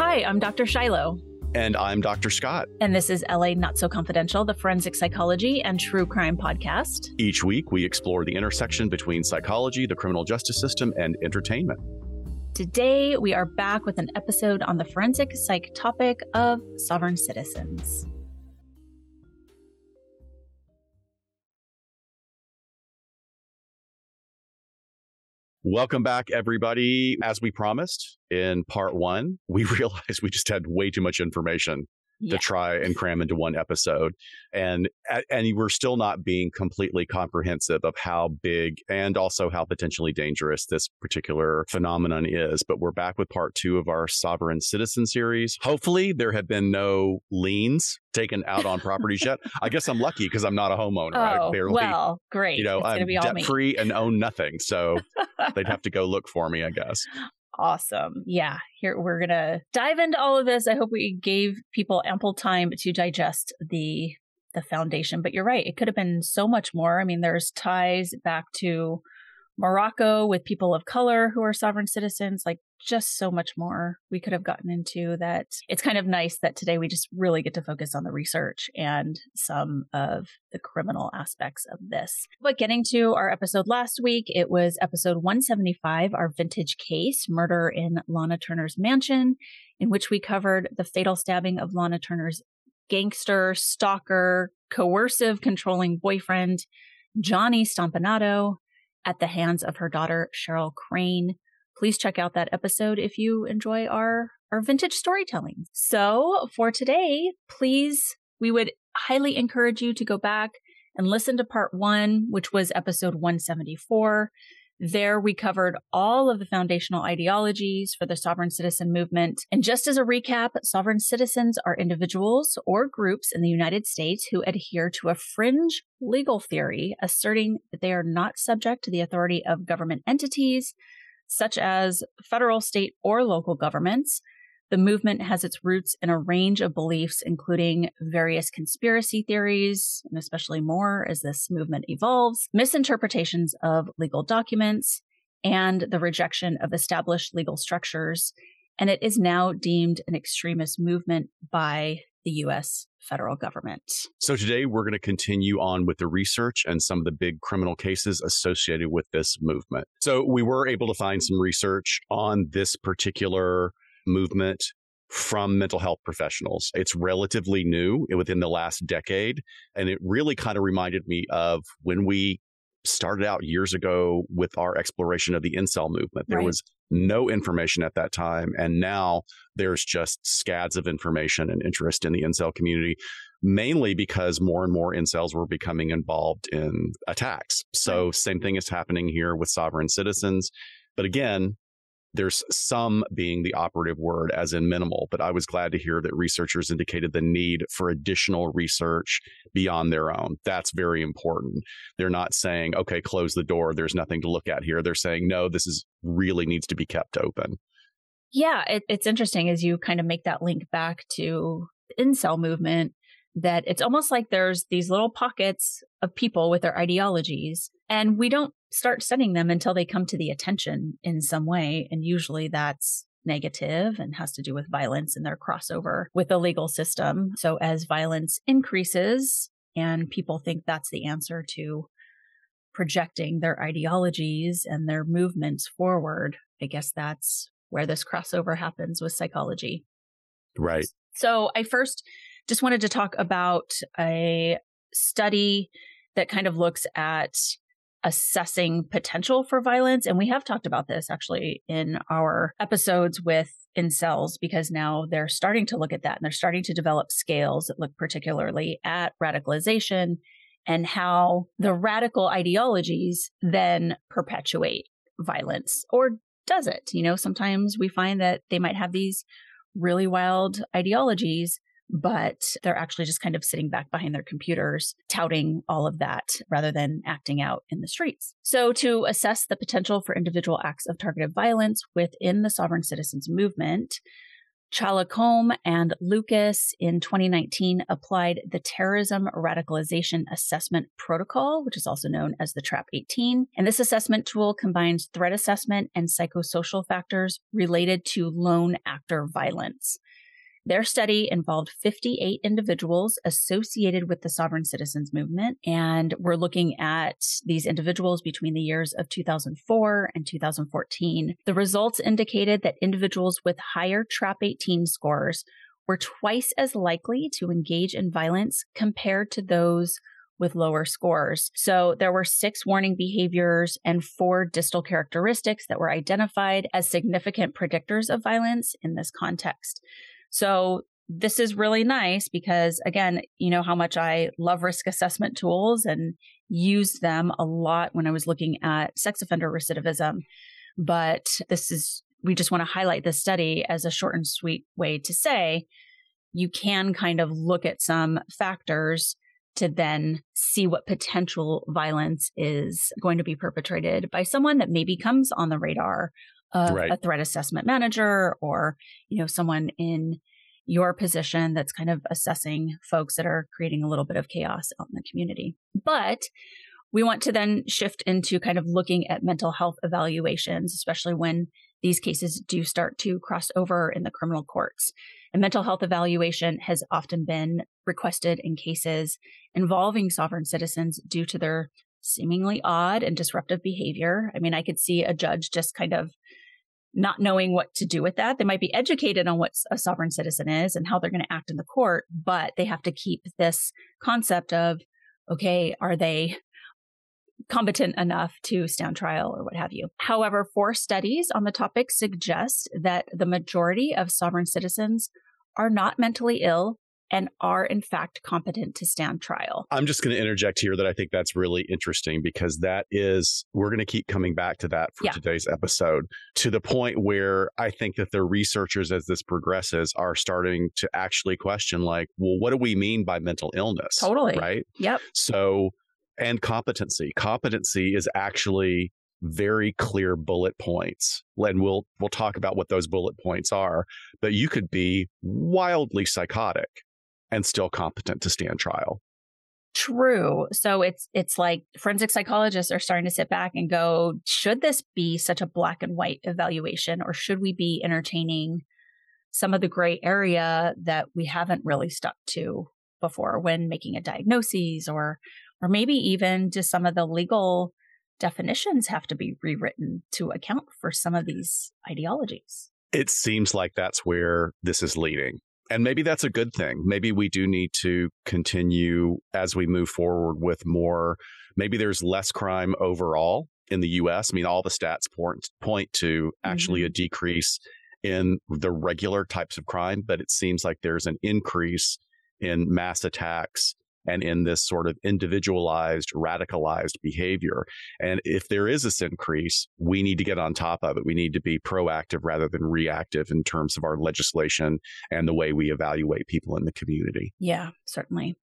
Hi, I'm Dr. Shiloh. And I'm Dr. Scott. And this is LA Not So Confidential, the forensic psychology and true crime podcast. Each week, we explore the intersection between psychology, the criminal justice system, and entertainment. Today, we are back with an episode on the forensic psych topic of sovereign citizens. Welcome back, everybody. As we promised in part one, we realized we just had way too much information yeah. to try and cram into one episode. And and we're still not being completely comprehensive of how big and also how potentially dangerous this particular phenomenon is. But we're back with part two of our sovereign citizen series. Hopefully there have been no liens taken out on properties yet. I guess I'm lucky because I'm not a homeowner. Oh, I barely, well, great. You know, it's I'm debt free and own nothing. So they'd have to go look for me, I guess awesome. Yeah, here we're going to dive into all of this. I hope we gave people ample time to digest the the foundation, but you're right. It could have been so much more. I mean, there's ties back to Morocco with people of color who are sovereign citizens, like just so much more we could have gotten into that. It's kind of nice that today we just really get to focus on the research and some of the criminal aspects of this. But getting to our episode last week, it was episode 175, our vintage case, Murder in Lana Turner's Mansion, in which we covered the fatal stabbing of Lana Turner's gangster, stalker, coercive, controlling boyfriend, Johnny Stompanato at the hands of her daughter, Cheryl Crane. Please check out that episode if you enjoy our, our vintage storytelling. So for today, please, we would highly encourage you to go back and listen to part one, which was episode 174. There, we covered all of the foundational ideologies for the sovereign citizen movement. And just as a recap, sovereign citizens are individuals or groups in the United States who adhere to a fringe legal theory asserting that they are not subject to the authority of government entities, such as federal, state, or local governments, the movement has its roots in a range of beliefs, including various conspiracy theories, and especially more as this movement evolves, misinterpretations of legal documents, and the rejection of established legal structures. And it is now deemed an extremist movement by the US federal government. So today we're going to continue on with the research and some of the big criminal cases associated with this movement. So we were able to find some research on this particular movement from mental health professionals. It's relatively new within the last decade. And it really kind of reminded me of when we started out years ago with our exploration of the incel movement. There right. was no information at that time. And now there's just scads of information and interest in the incel community, mainly because more and more incels were becoming involved in attacks. So, right. same thing is happening here with sovereign citizens. But again, there's some being the operative word, as in minimal. But I was glad to hear that researchers indicated the need for additional research beyond their own. That's very important. They're not saying, okay, close the door. There's nothing to look at here. They're saying, no, this is really needs to be kept open. Yeah, it, it's interesting as you kind of make that link back to incel movement that it's almost like there's these little pockets of people with their ideologies and we don't start studying them until they come to the attention in some way. And usually that's negative and has to do with violence and their crossover with the legal system. So as violence increases and people think that's the answer to projecting their ideologies and their movements forward, I guess that's where this crossover happens with psychology. Right. So I first just wanted to talk about a study that kind of looks at assessing potential for violence. And we have talked about this actually in our episodes with incels because now they're starting to look at that and they're starting to develop scales that look particularly at radicalization and how the radical ideologies then perpetuate violence or does it? You know, sometimes we find that they might have these really wild ideologies but they're actually just kind of sitting back behind their computers, touting all of that rather than acting out in the streets. So, to assess the potential for individual acts of targeted violence within the sovereign citizens movement, Challacombe and Lucas in 2019 applied the Terrorism Radicalization Assessment Protocol, which is also known as the TRAP 18. And this assessment tool combines threat assessment and psychosocial factors related to lone actor violence. Their study involved 58 individuals associated with the sovereign citizens movement. And we're looking at these individuals between the years of 2004 and 2014. The results indicated that individuals with higher TRAP 18 scores were twice as likely to engage in violence compared to those with lower scores. So there were six warning behaviors and four distal characteristics that were identified as significant predictors of violence in this context. So this is really nice because again, you know how much I love risk assessment tools and used them a lot when I was looking at sex offender recidivism. But this is, we just want to highlight this study as a short and sweet way to say you can kind of look at some factors to then see what potential violence is going to be perpetrated by someone that maybe comes on the radar of right. a threat assessment manager or, you know, someone in your position that's kind of assessing folks that are creating a little bit of chaos out in the community. But we want to then shift into kind of looking at mental health evaluations, especially when these cases do start to cross over in the criminal courts. A mental health evaluation has often been requested in cases involving sovereign citizens due to their seemingly odd and disruptive behavior. I mean, I could see a judge just kind of not knowing what to do with that. They might be educated on what a sovereign citizen is and how they're going to act in the court, but they have to keep this concept of, okay, are they competent enough to stand trial or what have you. However, four studies on the topic suggest that the majority of sovereign citizens are not mentally ill and are in fact competent to stand trial. I'm just going to interject here that I think that's really interesting because that is, we're going to keep coming back to that for yeah. today's episode to the point where I think that the researchers, as this progresses, are starting to actually question, like, well, what do we mean by mental illness? Totally. Right. Yep. So, and competency. Competency is actually very clear bullet points and we'll we'll talk about what those bullet points are but you could be wildly psychotic and still competent to stand trial. True. So it's it's like forensic psychologists are starting to sit back and go, should this be such a black and white evaluation or should we be entertaining some of the gray area that we haven't really stuck to before when making a diagnosis or or maybe even just some of the legal definitions have to be rewritten to account for some of these ideologies. It seems like that's where this is leading and maybe that's a good thing. Maybe we do need to continue as we move forward with more. Maybe there's less crime overall in the US. I mean, all the stats point, point to actually mm-hmm. a decrease in the regular types of crime, but it seems like there's an increase in mass attacks and in this sort of individualized, radicalized behavior. And if there is this increase, we need to get on top of it. We need to be proactive rather than reactive in terms of our legislation and the way we evaluate people in the community. Yeah, certainly.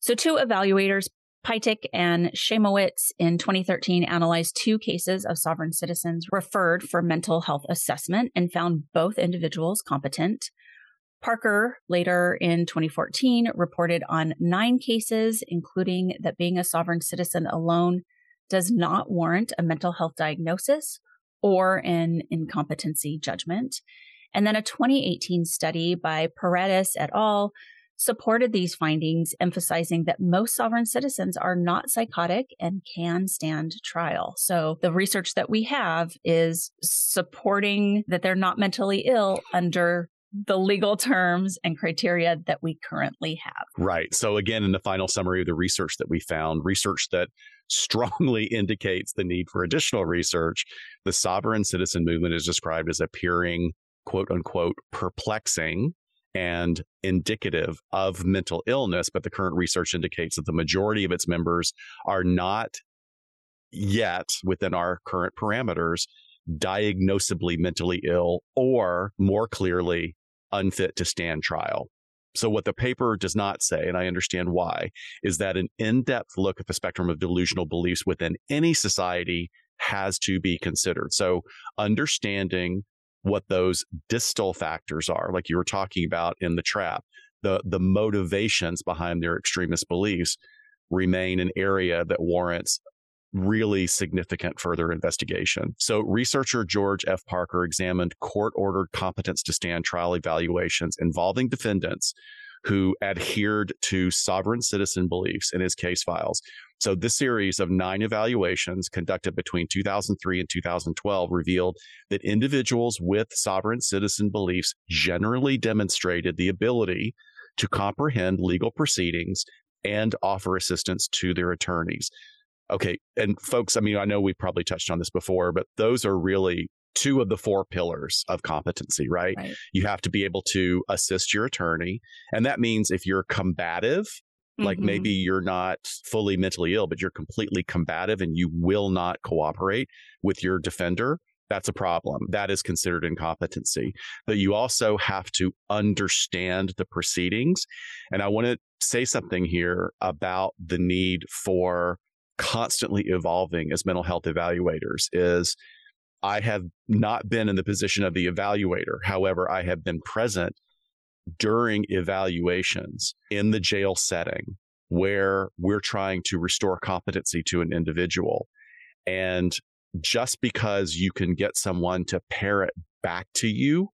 So, two evaluators, Pytyck and Chaimowitz in 2013 analyzed two cases of sovereign citizens referred for mental health assessment and found both individuals competent. Parker later in 2014 reported on nine cases, including that being a sovereign citizen alone does not warrant a mental health diagnosis or an incompetency judgment. And then a 2018 study by Paredes et al. supported these findings, emphasizing that most sovereign citizens are not psychotic and can stand trial. So the research that we have is supporting that they're not mentally ill under the legal terms and criteria that we currently have. Right. So, again, in the final summary of the research that we found, research that strongly indicates the need for additional research, the sovereign citizen movement is described as appearing, quote unquote, perplexing and indicative of mental illness. But the current research indicates that the majority of its members are not yet within our current parameters diagnosably mentally ill or more clearly unfit to stand trial. So, what the paper does not say, and I understand why, is that an in depth look at the spectrum of delusional beliefs within any society has to be considered. So, understanding what those distal factors are, like you were talking about in the trap, the, the motivations behind their extremist beliefs remain an area that warrants really significant further investigation. So, researcher George F. Parker examined court ordered competence to stand trial evaluations involving defendants who adhered to sovereign citizen beliefs in his case files. So, this series of nine evaluations conducted between 2003 and 2012 revealed that individuals with sovereign citizen beliefs generally demonstrated the ability to comprehend legal proceedings and offer assistance to their attorneys. Okay. And folks, I mean, I know we've probably touched on this before, but those are really two of the four pillars of competency, right? right? You have to be able to assist your attorney. And that means if you're combative, mm-hmm. like maybe you're not fully mentally ill, but you're completely combative and you will not cooperate with your defender, that's a problem. That is considered incompetency. But you also have to understand the proceedings. And I want to say something here about the need for constantly evolving as mental health evaluators is I have not been in the position of the evaluator. However, I have been present during evaluations in the jail setting where we're trying to restore competency to an individual. And just because you can get someone to parrot back to you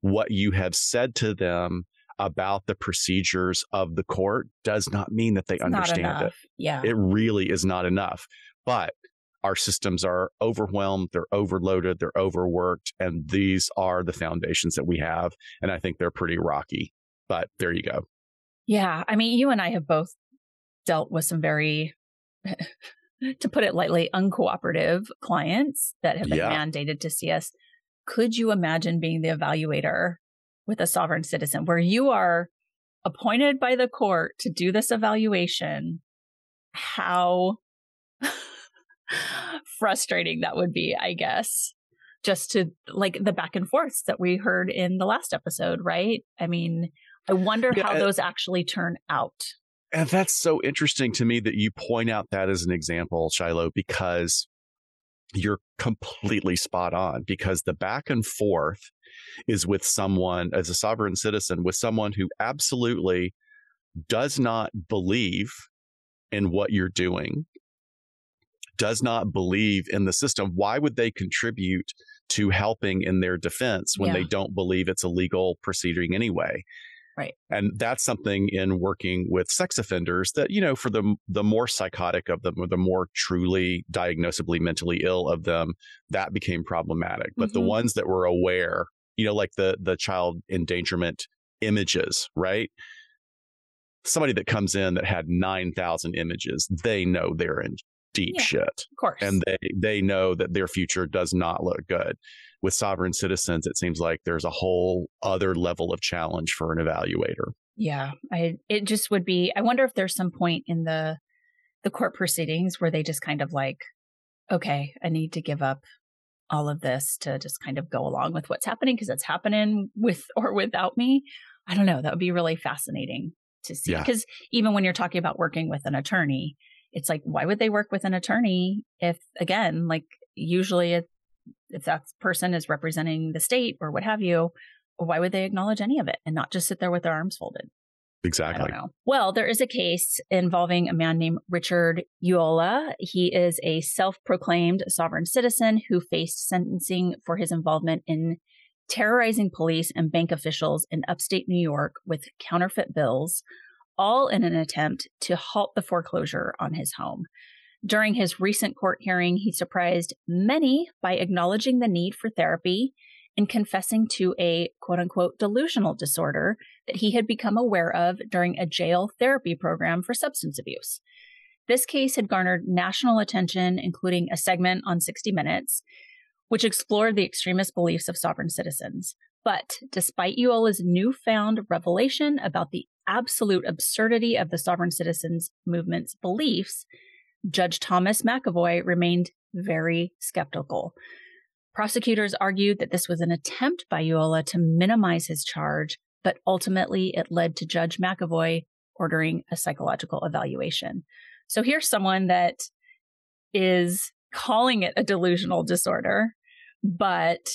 what you have said to them about the procedures of the court does not mean that they it's understand it. Yeah. It really is not enough. But our systems are overwhelmed, they're overloaded, they're overworked, and these are the foundations that we have. And I think they're pretty rocky. But there you go. Yeah. I mean, you and I have both dealt with some very, to put it lightly, uncooperative clients that have been yeah. mandated to see us. Could you imagine being the evaluator with a sovereign citizen where you are appointed by the court to do this evaluation, how frustrating that would be, I guess. Just to like the back and forths that we heard in the last episode, right? I mean, I wonder yeah, how uh those actually turn out. And that's so interesting to me that you point out that as an example, Shiloh, because you're completely spot on because the back and forth is with someone as a sovereign citizen, with someone who absolutely does not believe in what you're doing, does not believe in the system. Why would they contribute to helping in their defense when yeah. they don't believe it's a legal proceeding anyway? Right. And that's something in working with sex offenders that, you know, for the the more psychotic of them or the more truly diagnosably mentally ill of them, that became problematic. But mm-hmm. the ones that were aware, you know, like the the child endangerment images, right? Somebody that comes in that had 9,000 images, they know they're in deep yeah, shit. Of course. And they they know that their future does not look good with sovereign citizens, it seems like there's a whole other level of challenge for an evaluator. Yeah, I it just would be. I wonder if there's some point in the the court proceedings where they just kind of like, okay, I need to give up all of this to just kind of go along with what's happening because it's happening with or without me. I don't know. That would be really fascinating to see. Because yeah. even when you're talking about working with an attorney, it's like, why would they work with an attorney if, again, like usually it, if that person is representing the state or what have you, why would they acknowledge any of it and not just sit there with their arms folded? Exactly. Well, there is a case involving a man named Richard Uola. He is a self proclaimed sovereign citizen who faced sentencing for his involvement in terrorizing police and bank officials in upstate New York with counterfeit bills, all in an attempt to halt the foreclosure on his home. During his recent court hearing, he surprised many by acknowledging the need for therapy and confessing to a quote unquote delusional disorder that he had become aware of during a jail therapy program for substance abuse. This case had garnered national attention, including a segment on 60 Minutes, which explored the extremist beliefs of sovereign citizens. But despite Uola's newfound revelation about the absolute absurdity of the sovereign citizens movement's beliefs, Judge Thomas McAvoy remained very skeptical. Prosecutors argued that this was an attempt by Uola to minimize his charge, but ultimately it led to Judge McAvoy ordering a psychological evaluation. So here's someone that is calling it a delusional disorder, but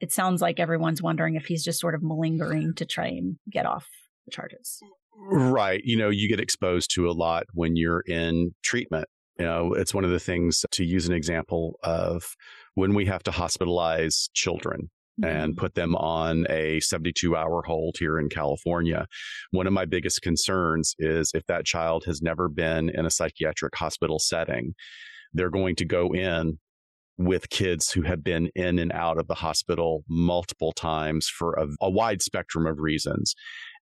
it sounds like everyone's wondering if he's just sort of malingering to try and get off the charges. Right. You know, you get exposed to a lot when you're in treatment. You know, it's one of the things to use an example of when we have to hospitalize children and mm-hmm. put them on a 72 hour hold here in California. One of my biggest concerns is if that child has never been in a psychiatric hospital setting, they're going to go in with kids who have been in and out of the hospital multiple times for a, a wide spectrum of reasons.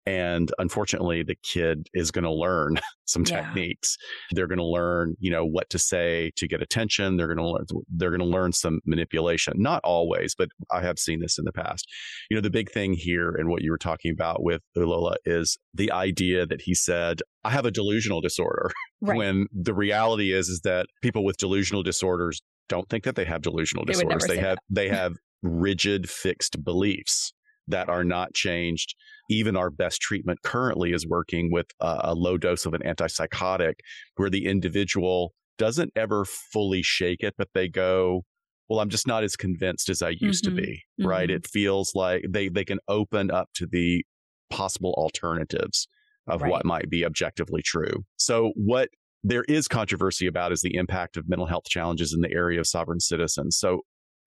And unfortunately, the kid is going to learn some yeah. techniques. They're going to learn, you know, what to say to get attention. They're going to learn, they're going to learn some manipulation. Not always, but I have seen this in the past. You know, the big thing here and what you were talking about with Ulloa is the idea that he said, I have a delusional disorder. Right. when the reality is, is that people with delusional disorders don't think that they have delusional they disorders. They have, that. they have rigid fixed beliefs that are not changed. Even our best treatment currently is working with a, a low dose of an antipsychotic where the individual doesn't ever fully shake it, but they go, well, I'm just not as convinced as I used mm-hmm. to be, mm-hmm. right? It feels like they, they can open up to the possible alternatives of right. what might be objectively true. So what there is controversy about is the impact of mental health challenges in the area of sovereign citizens. So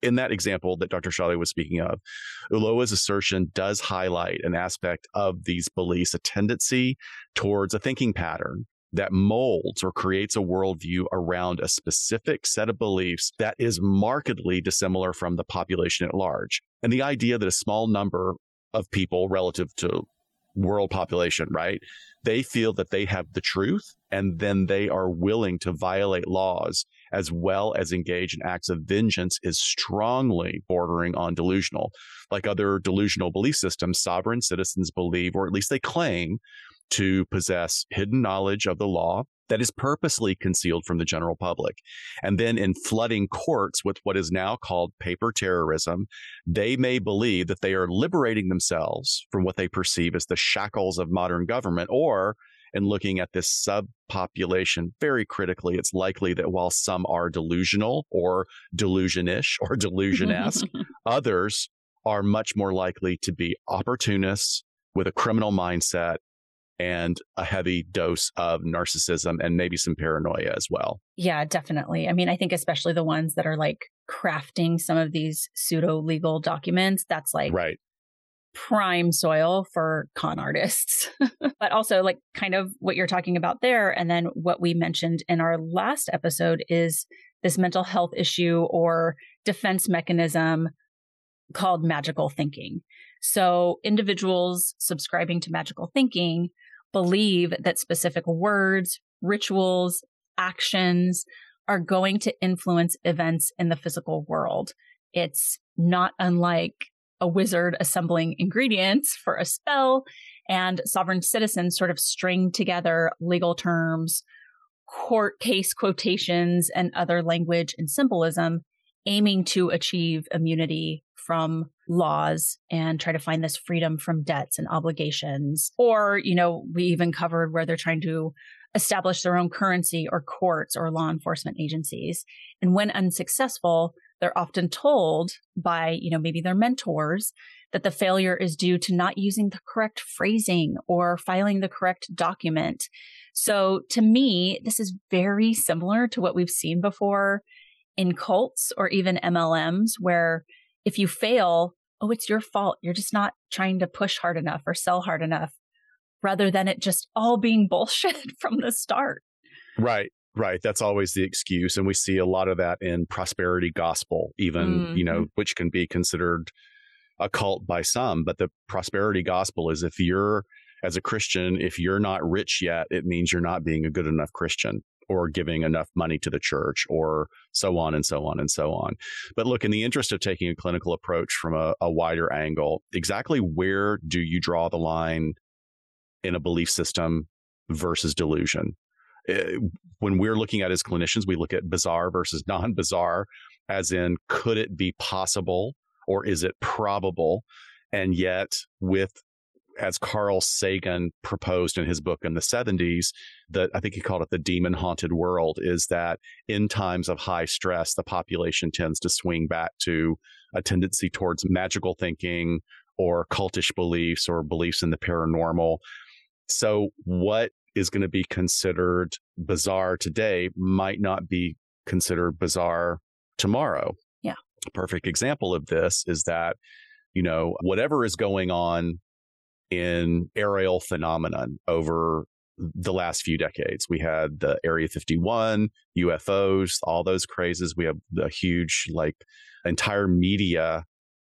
in that example that Dr. Shiloh was speaking of, Uloa's assertion does highlight an aspect of these beliefs, a tendency towards a thinking pattern that molds or creates a worldview around a specific set of beliefs that is markedly dissimilar from the population at large. And the idea that a small number of people relative to world population, right? They feel that they have the truth and then they are willing to violate laws as well as engage in acts of vengeance is strongly bordering on delusional. Like other delusional belief systems, sovereign citizens believe, or at least they claim, to possess hidden knowledge of the law that is purposely concealed from the general public. And then in flooding courts with what is now called paper terrorism, they may believe that they are liberating themselves from what they perceive as the shackles of modern government or in looking at this subpopulation very critically, it's likely that while some are delusional or delusionish or delusion-esque, others are much more likely to be opportunists with a criminal mindset and a heavy dose of narcissism and maybe some paranoia as well. Yeah, definitely. I mean, I think especially the ones that are like crafting some of these pseudo legal documents, that's like right. Prime soil for con artists. but also, like, kind of what you're talking about there. And then what we mentioned in our last episode is this mental health issue or defense mechanism called magical thinking. So individuals subscribing to magical thinking believe that specific words, rituals, actions are going to influence events in the physical world. It's not unlike a wizard assembling ingredients for a spell and sovereign citizens sort of string together legal terms, court case quotations, and other language and symbolism aiming to achieve immunity from laws and try to find this freedom from debts and obligations. Or, you know, we even covered where they're trying to establish their own currency or courts or law enforcement agencies. And when unsuccessful, they're often told by, you know, maybe their mentors that the failure is due to not using the correct phrasing or filing the correct document. So to me, this is very similar to what we've seen before in cults or even MLMs where if you fail, oh, it's your fault. You're just not trying to push hard enough or sell hard enough rather than it just all being bullshit from the start. Right. Right. That's always the excuse. And we see a lot of that in prosperity gospel, even, mm-hmm. you know, mm-hmm. which can be considered a cult by some. But the prosperity gospel is if you're, as a Christian, if you're not rich yet, it means you're not being a good enough Christian or giving enough money to the church or so on and so on and so on. But look, in the interest of taking a clinical approach from a, a wider angle, exactly where do you draw the line in a belief system versus delusion? Eh, when we're looking at as clinicians, we look at bizarre versus non bizarre, as in, could it be possible or is it probable? And yet, with as Carl Sagan proposed in his book in the 70s, that I think he called it the demon haunted world, is that in times of high stress, the population tends to swing back to a tendency towards magical thinking or cultish beliefs or beliefs in the paranormal. So, what is going to be considered bizarre today might not be considered bizarre tomorrow. Yeah. A perfect example of this is that, you know, whatever is going on in aerial phenomenon over the last few decades. We had the Area 51, UFOs, all those crazes. We have the huge, like, entire media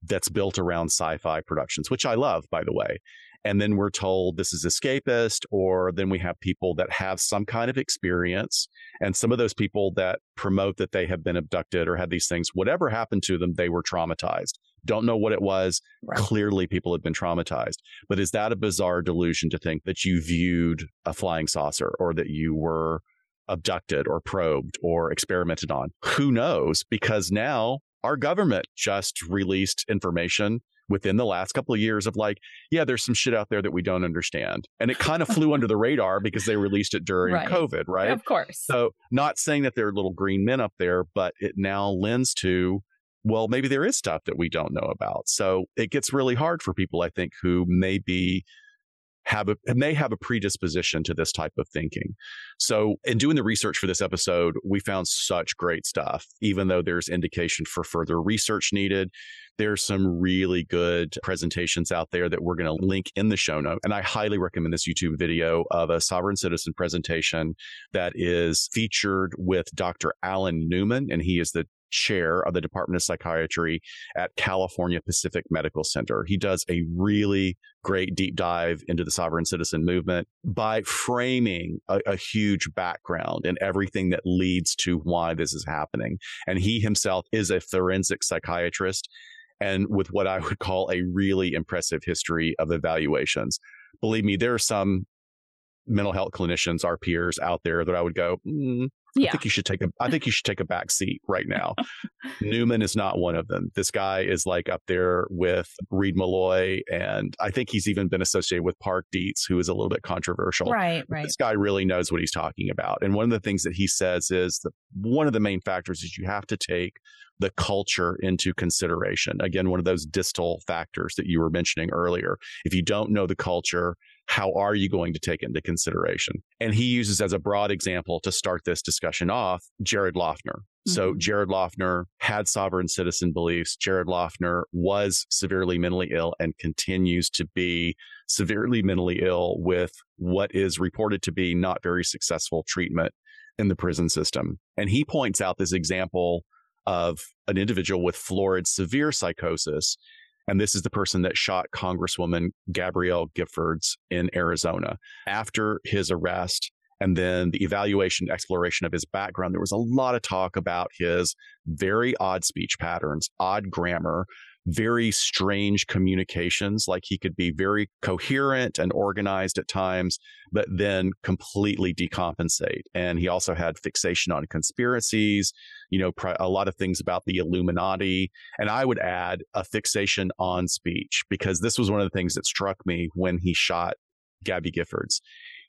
that's built around sci fi productions, which I love, by the way. And then we're told this is escapist, or then we have people that have some kind of experience. And some of those people that promote that they have been abducted or had these things, whatever happened to them, they were traumatized. Don't know what it was. Right. Clearly, people have been traumatized. But is that a bizarre delusion to think that you viewed a flying saucer or that you were abducted or probed or experimented on? Who knows? Because now our government just released information within the last couple of years of like, yeah, there's some shit out there that we don't understand. And it kind of flew under the radar because they released it during right. COVID, right? Of course. So, not saying that there are little green men up there, but it now lends to well, maybe there is stuff that we don't know about. So it gets really hard for people, I think, who may be have a may have a predisposition to this type of thinking. So in doing the research for this episode, we found such great stuff, even though there's indication for further research needed. There's some really good presentations out there that we're going to link in the show note. And I highly recommend this YouTube video of a sovereign citizen presentation that is featured with Dr. Alan Newman, and he is the chair of the Department of Psychiatry at California Pacific Medical Center. He does a really great deep dive into the sovereign citizen movement by framing a, a, huge background and everything that leads to why this is happening. And he himself is a forensic psychiatrist and with what I would call a really impressive history of evaluations. Believe me, there are some mental health clinicians, our peers out there that I would go, mm, yeah. I think you should take a I think you should take a back seat right now. Newman is not one of them. This guy is like up there with Reid Meloy and I think he's even been associated with Park Dietz, who is a little bit controversial. Right, right. This guy really knows what he's talking about. And one of the things that he says is that one of the main factors is you have to take the culture into consideration. Again, one of those distal factors that you were mentioning earlier. If you don't know the culture, how are you going to take into consideration? And he uses as a broad example to start this discussion off Jared. Mm-hmm. So Jared Loughner had sovereign citizen beliefs. Jared Loughner was severely mentally ill and continues to be severely mentally ill with what is reported to be not very successful treatment in the prison system. And he points out this example of an individual with florid severe psychosis and this is the person that shot Congresswoman Gabrielle Giffords in Arizona. After his arrest, and then the evaluation exploration of his background there was a lot of talk about his very odd speech patterns odd grammar very strange communications. Like he could be very coherent and organized at times, but then completely decompensate. And he also had fixation on conspiracies, you know, a lot of things about the Illuminati. And I would add a fixation on speech because this was one of the things that struck me when he shot Gabby Giffords.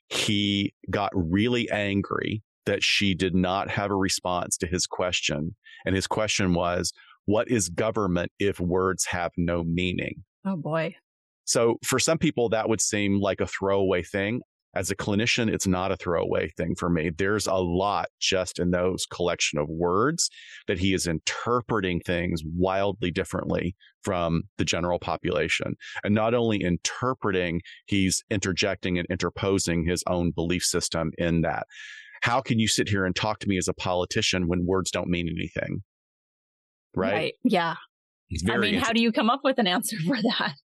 He got really angry that she did not have a response to his question. And his question was, what is government if words have no meaning? Oh boy. So for some people, that would seem like a throwaway thing. As a clinician, it's not a throwaway thing for me. There's a lot just in those collection of words that he is interpreting things wildly differently from the general population. And not only interpreting, he's interjecting and interposing his own belief system in that. How can you sit here and talk to me as a politician when words don't mean anything? Right? right. Yeah. I mean, how do you come up with an answer for that?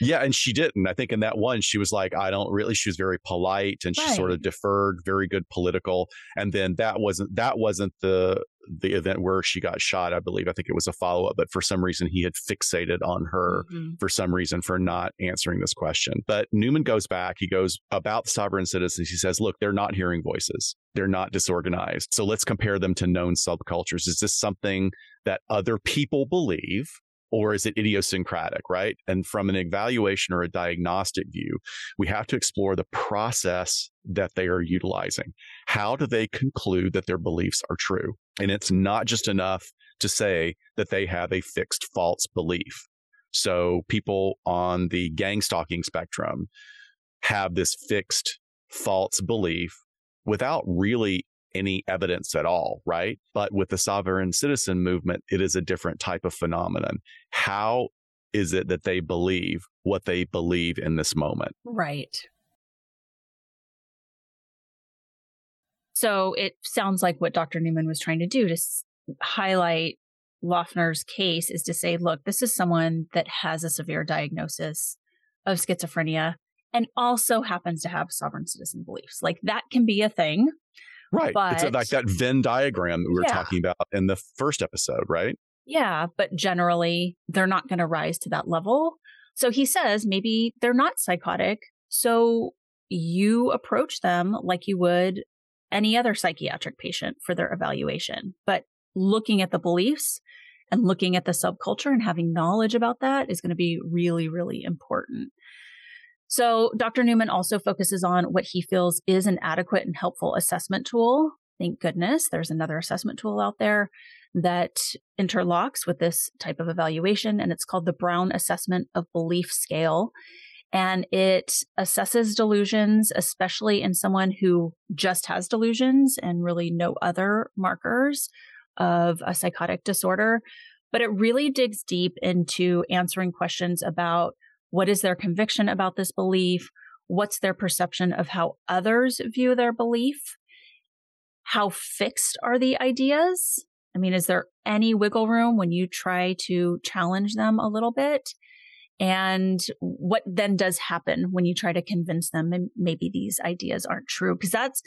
Yeah, and she didn't. I think in that one, she was like, I don't really. She was very polite and she right. sort of deferred, very good political. And then that wasn't that wasn't the the event where she got shot. I believe. I think it was a follow up, but for some reason he had fixated on her mm-hmm. for some reason for not answering this question. But Newman goes back. He goes about sovereign citizens. He says, look, they're not hearing voices. They're not disorganized. So let's compare them to known subcultures. Is this something that other people believe? or is it idiosyncratic, right? And from an evaluation or a diagnostic view, we have to explore the process that they are utilizing. How do they conclude that their beliefs are true? And it's not just enough to say that they have a fixed false belief. So people on the gang stalking spectrum have this fixed false belief without really any evidence at all, right? But with the sovereign citizen movement, it is a different type of phenomenon. How is it that they believe what they believe in this moment? Right. So it sounds like what Dr. Newman was trying to do to s- highlight Loughner's case is to say, look, this is someone that has a severe diagnosis of schizophrenia and also happens to have sovereign citizen beliefs. Like that can be a thing. Right. But, it's like that Venn diagram that we were Yeah. talking about in the first episode, right? Yeah, but generally they're not going to rise to that level. So he says maybe they're not psychotic. So you approach them like you would any other psychiatric patient for their evaluation. But looking at the beliefs and looking at the subculture and having knowledge about that is going to be really, really important. So Dr. Newman also focuses on what he feels is an adequate and helpful assessment tool. Thank goodness there's another assessment tool out there that interlocks with this type of evaluation, and it's called the Brown Assessment of Belief Scale. And it assesses delusions, especially in someone who just has delusions and really no other markers of a psychotic disorder. But it really digs deep into answering questions about what is their conviction about this belief? What's their perception of how others view their belief? How fixed are the ideas? I mean, is there any wiggle room when you try to challenge them a little bit? And what then does happen when you try to convince them and maybe these ideas aren't true? Because that's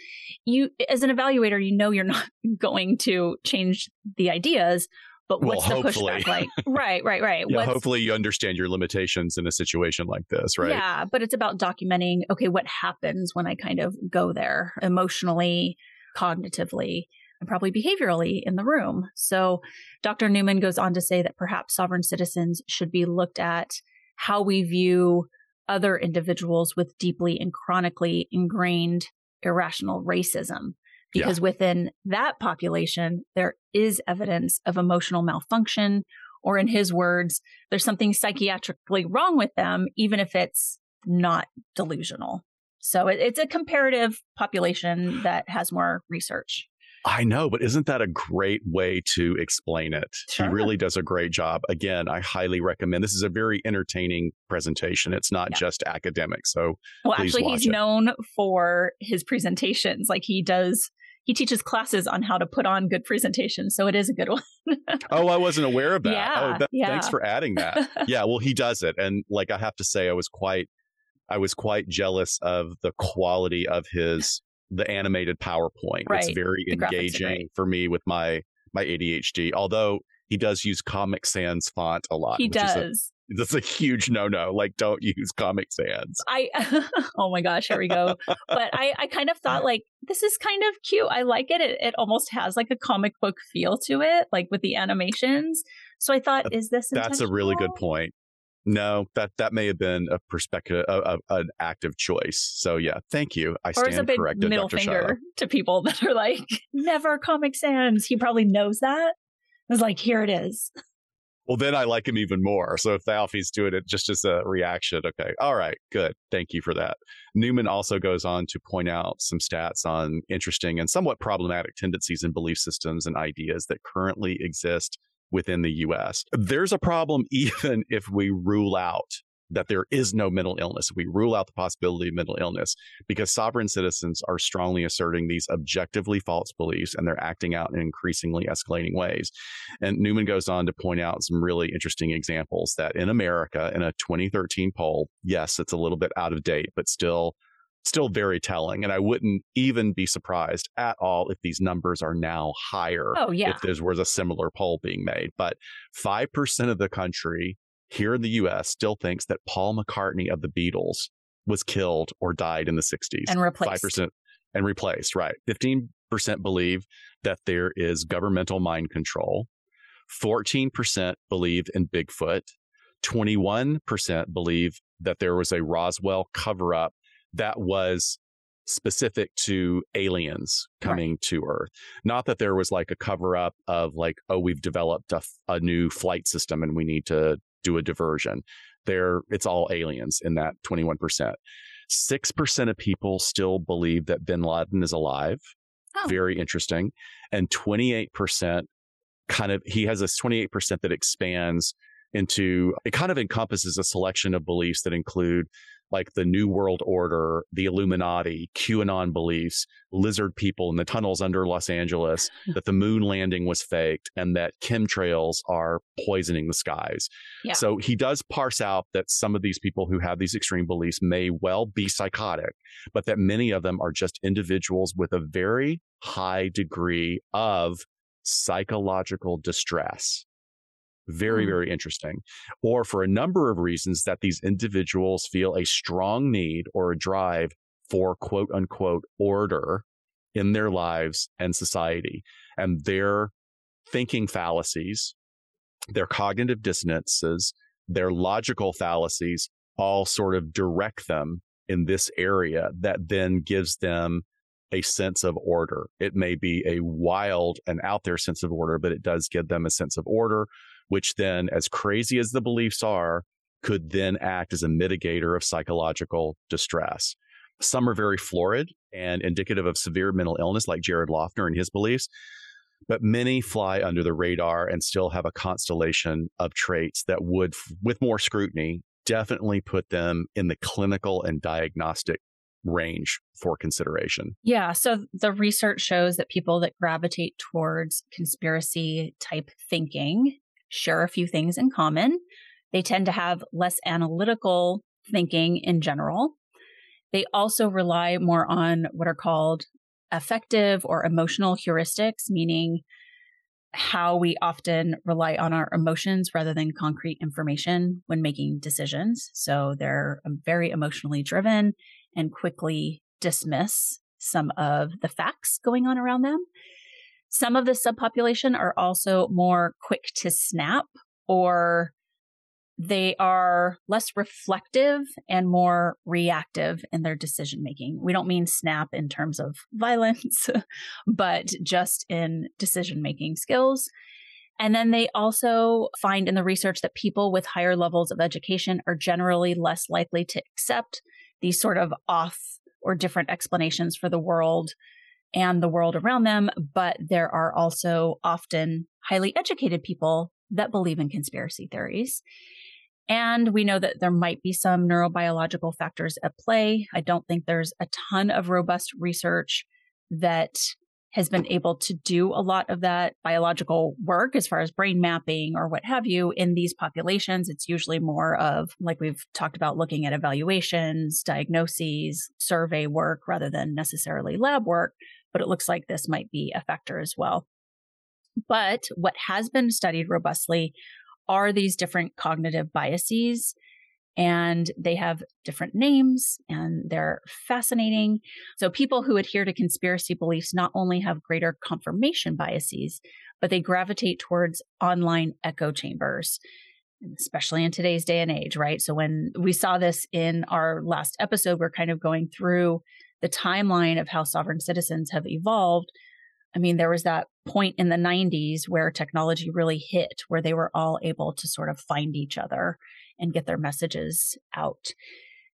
you, as an evaluator, you know, you're not going to change the ideas, but Well, what's the hopefully. pushback like? right, right, right. Yeah, What's- hopefully you understand your limitations in a situation like this, right? Yeah, but it's about documenting, okay, what happens when I kind of go there emotionally, cognitively, and probably behaviorally in the room. So Dr. Newman goes on to say that perhaps sovereign citizens should be looked at how we view other individuals with deeply and chronically ingrained irrational racism. Yeah. Because within that population, there is evidence of emotional malfunction, or in his words, there's something psychiatrically wrong with them, even if it's not delusional. So it, it's a comparative population that has more research. I know, but isn't that a great way to explain it? Sure. He really does a great job. Again, I highly recommend. This is a very entertaining presentation. It's not Yeah. just academic. So Well, actually, he's it. known for his presentations. Like he does, he teaches classes on how to put on good presentations. So it is a good one. Oh, I wasn't aware of that. Oh, yeah, oh, th- yeah. thanks for adding that. yeah, well, he does it, and like I have to say, I was quite, I was quite jealous of the quality of his the animated PowerPoint. Right. It's very The engaging for me with my my ADHD. Although he does use Comic Sans font a lot. he is a- does. that's a huge no no. Like, don't use Comic Sans. I oh my gosh, here we go. But I I kind of thought like this is kind of cute. I like it. It it almost has like a comic book feel to it, like with the animations. So I thought, is this That's a really good point. No, that that may have been a perspective, a, a, an active choice. So yeah, thank you. I Or stand a big corrected, middle Dr. finger to people that are like, never Comic Sans. He probably knows that. I was like, here it is. Well, then I like him even more. So if Alfie's doing it just as a reaction, okay, all right, good. Thank you for that. Newman also goes on to point out some stats on interesting and somewhat problematic tendencies and belief systems and ideas that currently exist within the US. There's a problem even if we rule out that there is no mental illness. We rule out the possibility of mental illness because sovereign citizens are strongly asserting these objectively false beliefs and they're acting out in increasingly escalating ways. And Newman goes on to point out some really interesting examples that in America, in a 2013 poll, yes, it's a little bit out of date, but still, still very telling. And I wouldn't even be surprised at all if these numbers are now higher Oh, yeah. if there was a similar poll being made. But 5% of the country here in the US still thinks that Paul McCartney of the Beatles was killed or died in the 60s. And replaced. 5% and replaced, right. 15% believe that there is governmental mind control. 14% believe in Bigfoot. 21% believe that there was a Roswell cover up that was specific to aliens coming right. to Earth. Not that there was like a cover up of like, oh, we've developed a, a new flight system and we need to do a diversion. There, it's all aliens in that 21%. 6% of people still believe that bin Laden is alive. Oh. Very interesting. And 28% kind of, he has this 28% that expands into, it kind of encompasses a selection of beliefs that include like the New World Order, the Illuminati, QAnon beliefs, lizard people in the tunnels under Los Angeles, that the moon landing was faked, and that chemtrails are poisoning the skies. Yeah. So he does parse out that some of these people who have these extreme beliefs may well be psychotic, but that many of them are just individuals with a very high degree of psychological distress. Very, mm. very interesting. Or for a number of reasons that these individuals feel a strong need or a drive for quote unquote order in their lives and society. And their thinking fallacies, their cognitive dissonances, their logical fallacies all sort of direct them in this area that then gives them a sense of order. It may be a wild and out there sense of order, but it does give them a sense of order, which then, as crazy as the beliefs are, could then act as a mitigator of psychological distress. Some are very florid and indicative of severe mental illness, like Jared Loughner and his beliefs, but many fly under the radar and still have a constellation of traits that would, with more scrutiny, definitely put them in the clinical and diagnostic range for consideration. Yeah. So the research shows that people that gravitate towards conspiracy type thinking share a few things in common. They tend to have less analytical thinking in general. They also rely more on what are called affective or emotional heuristics, meaning how we often rely on our emotions rather than concrete information when making decisions. So they're um, very emotionally driven and quickly dismiss some of the facts going on around them. Some of the subpopulation are also more quick to snap or they are less reflective and more reactive in their decision making. We don't mean snap in terms of violence, but just in decision making skills. And then they also find in the research that people with higher levels of education are generally less likely to accept these sort of off or different explanations for the world and the world around them. But there are also often highly educated people that believe in conspiracy theories. And we know that there might be some neurobiological factors at play. I don't think there's a ton of robust research that has been able to do a lot of that biological work as far as brain mapping or what have you in these populations. It's usually more of, like we've talked about, looking at evaluations, diagnoses, survey work rather than necessarily lab work. But it looks like this might be a factor as well. But what has been studied robustly are these different cognitive biases and they have different names and they're fascinating. So people who adhere to conspiracy beliefs not only have greater confirmation biases, but they gravitate towards online echo chambers, especially in today's day and age, right? So when we saw this in our last episode, we're kind of going through the timeline of how sovereign citizens have evolved. I mean, there was that point in the 90s where technology really hit, where they were all able to sort of find each other and get their messages out.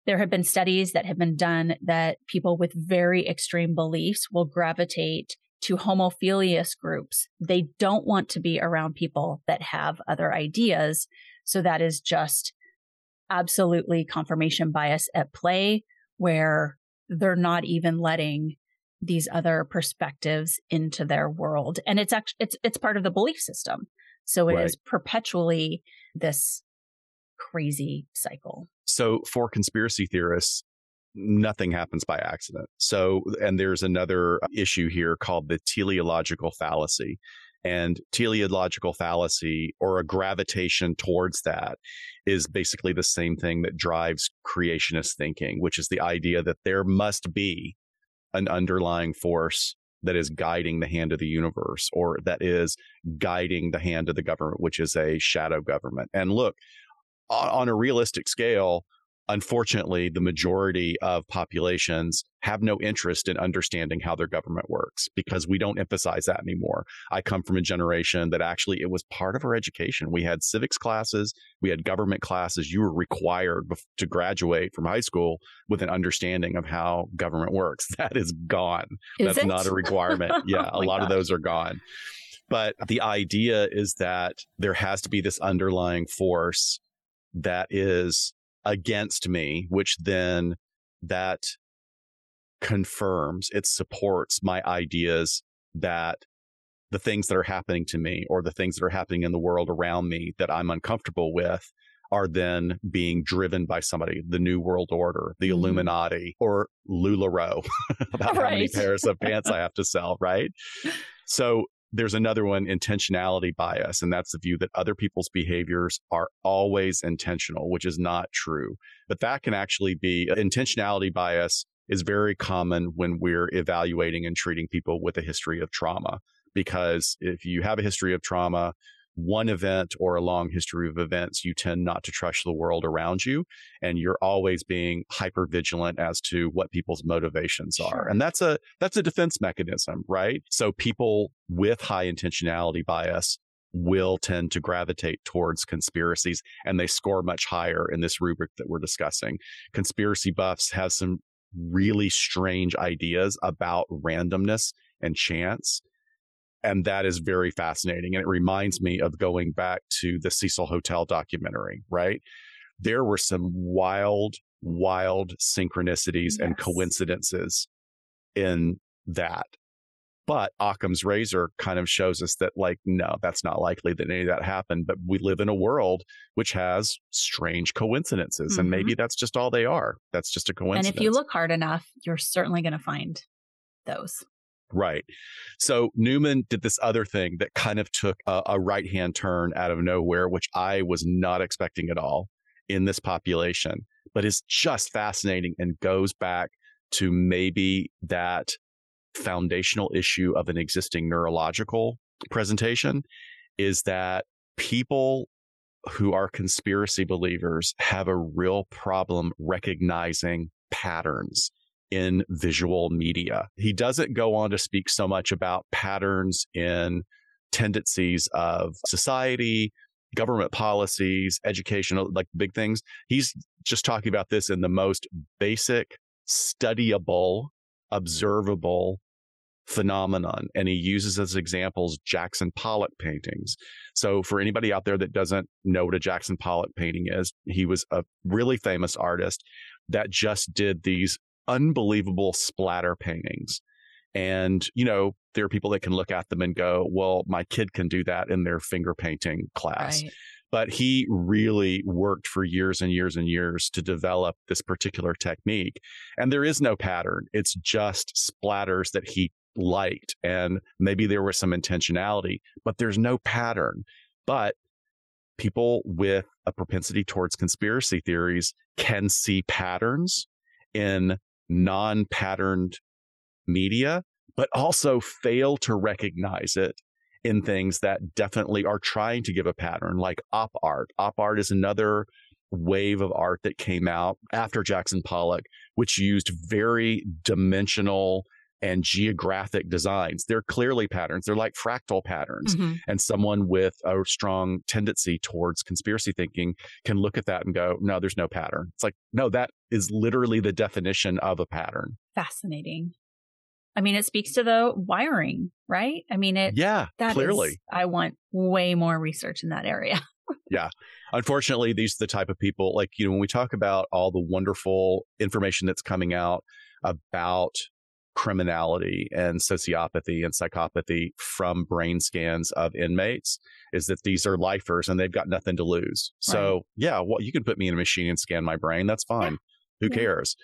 There have been studies that have been done that people with very extreme beliefs will gravitate to homophilous groups. They don't want to be around people that have other ideas. So that is just absolutely confirmation bias at play where they're not even letting these other perspectives into their world and it's actually it's it's part of the belief system so it right. is perpetually this crazy cycle. So for conspiracy theorists, nothing happens by accident. So, and there's another issue here called the teleological fallacy. And teleological fallacy or a gravitation towards that is basically the same thing that drives creationist thinking, which is the idea that there must be an underlying force that is guiding the hand of the universe or that is guiding the hand of the government, which is a shadow government. And look, on a realistic scale, unfortunately, the majority of populations have no interest in understanding how their government works because we don't emphasize that anymore. I come from a generation that actually it was part of our education. We had civics classes, we had government classes. You were required to graduate from high school with an understanding of how government works. That is gone. Is That's it? not a requirement. Yeah, oh a lot gosh. of those are gone. But the idea is that there has to be this underlying force that is against me, which then that confirms, it supports my ideas that the things that are happening to me or the things that are happening in the world around me that I'm uncomfortable with are then being driven by somebody, the New World Order, the Mhm. Illuminati, or LuLaRoe about how many pairs of pants I have to sell, right? So there's another one, intentionality bias, and that's the view that other people's behaviors are always intentional, which is not true. But that can actually be uh, intentionality bias is very common when we're evaluating and treating people with a history of trauma. Because if you have a history of trauma, one event or a long history of events, you tend not to trust the world around you. And you're always being hyper vigilant as to what people's motivations Sure. are. And that's a that's a defense mechanism, right? So people with high intentionality bias will tend to gravitate towards conspiracies and they score much higher in this rubric that we're discussing. Conspiracy buffs have some really strange ideas about randomness and chance. And that is very fascinating. And it reminds me of going back to the Cecil Hotel documentary, right? There were some wild, wild synchronicities and coincidences in that. But Occam's razor kind of shows us that, like, no, that's not likely that any of that happened. But we live in a world which has strange coincidences, and Mhm. maybe that's just all they are. That's just a coincidence. And if you look hard enough, you're certainly going to find those. Right. So Newmann did this other thing that kind of took a, a right hand turn out of nowhere, which I was not expecting at all in this population, but is just fascinating and goes back to maybe that foundational issue of an existing neurological presentation is that people who are conspiracy believers have a real problem recognizing patterns in visual media. He doesn't go on to speak so much about patterns in tendencies of society, government policies, educational, like big things. He's just talking about this in the most basic, studyable, observable phenomenon. And he uses as examples Jackson Pollock paintings. So for anybody out there that doesn't know what a Jackson Pollock painting is, he was a really famous artist that just did these unbelievable splatter paintings. And, you know, there are people that can look at them and go, well, my kid can do that in their finger painting class. Right. But he really worked for years and years and years to develop this particular technique. And there is no pattern. It's just splatters that he liked. And maybe there was some intentionality, but there's no pattern. But people with a propensity towards conspiracy theories can see patterns in non patterned media, but also fail to recognize it in things that definitely are trying to give a pattern, like op art. Op art is another wave of art that came out after Jackson Pollock, which used very dimensional and geographic designs. They're clearly patterns. They're like fractal patterns. Mhm. And someone with a strong tendency towards conspiracy thinking can look at that and go, no, there's no pattern. It's like, no, that is literally the definition of a pattern. Fascinating. I mean, it speaks to the wiring, right? I mean, it Yeah, that is- clearly. I want way more research in that area. Yeah. Unfortunately, these are the type of people like, you know, when we talk about all the wonderful information that's coming out about criminality and sociopathy and psychopathy from brain scans of inmates is that these are lifers and they've got nothing to lose. So, yeah, well, you can put me in a machine and scan my brain. That's fine. Who Yeah. cares?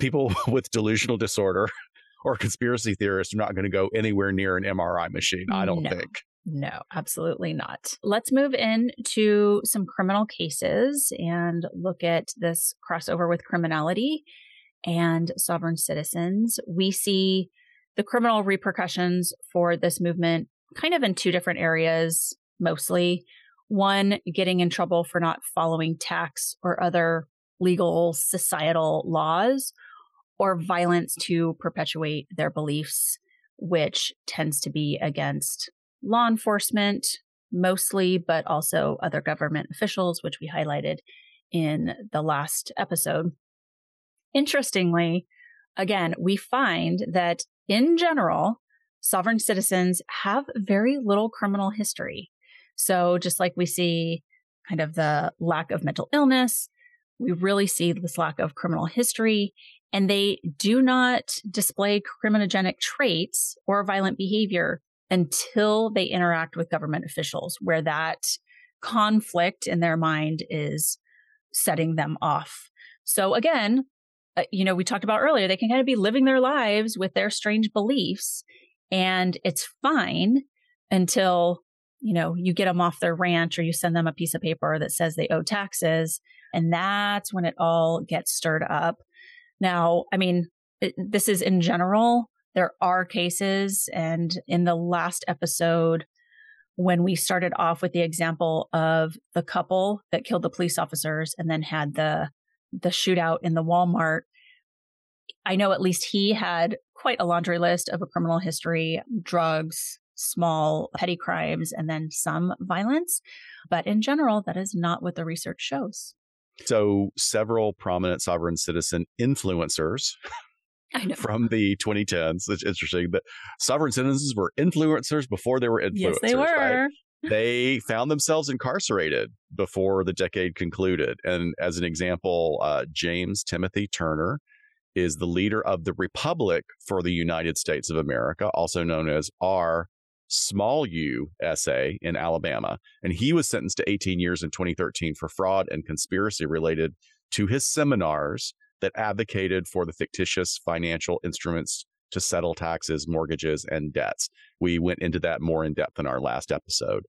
People with delusional disorder or conspiracy theorists are not going to go anywhere near an MRI machine, I don't No. think. No, absolutely not. Let's move into some criminal cases and look at this crossover with criminality and sovereign citizens. We see the criminal repercussions for this movement kind of in two different areas mostly. One, getting in trouble for not following tax or other legal societal laws, or violence to perpetuate their beliefs, which tends to be against law enforcement mostly, but also other government officials, which we highlighted in the last episode. Interestingly, again, we find that in general, sovereign citizens have very little criminal history. So, just like we see kind of the lack of mental illness, we really see this lack of criminal history, and they do not display criminogenic traits or violent behavior until they interact with government officials, where that conflict in their mind is setting them off. So, again, uh, you know, we talked about earlier, they can kind of be living their lives with their strange beliefs, and it's fine until, you know, you get them off their ranch or you send them a piece of paper that says they owe taxes. And that's when it all gets stirred up. Now, I mean, it, this is in general. There are cases, and in the last episode, when we started off with the example of the couple that killed the police officers and then had the the shootout in the Walmart, I know at least he had quite a laundry list of a criminal history, drugs, small petty crimes, and then some violence. But in general, that is not what the research shows. So, several prominent sovereign citizen influencers from the 2010s. It's interesting that sovereign citizens were influencers before they were influencers. Yes, they were. Right? they found themselves incarcerated before the decade concluded. And as an example, uh, James Timothy Turner is the leader of the Republic for the United States of America, also known as R. Small U SA in Alabama. And he was sentenced to 18 years in 2013 for fraud and conspiracy related to his seminars that advocated for the fictitious financial instruments to settle taxes, mortgages, and debts. We went into that more in depth in our last episode.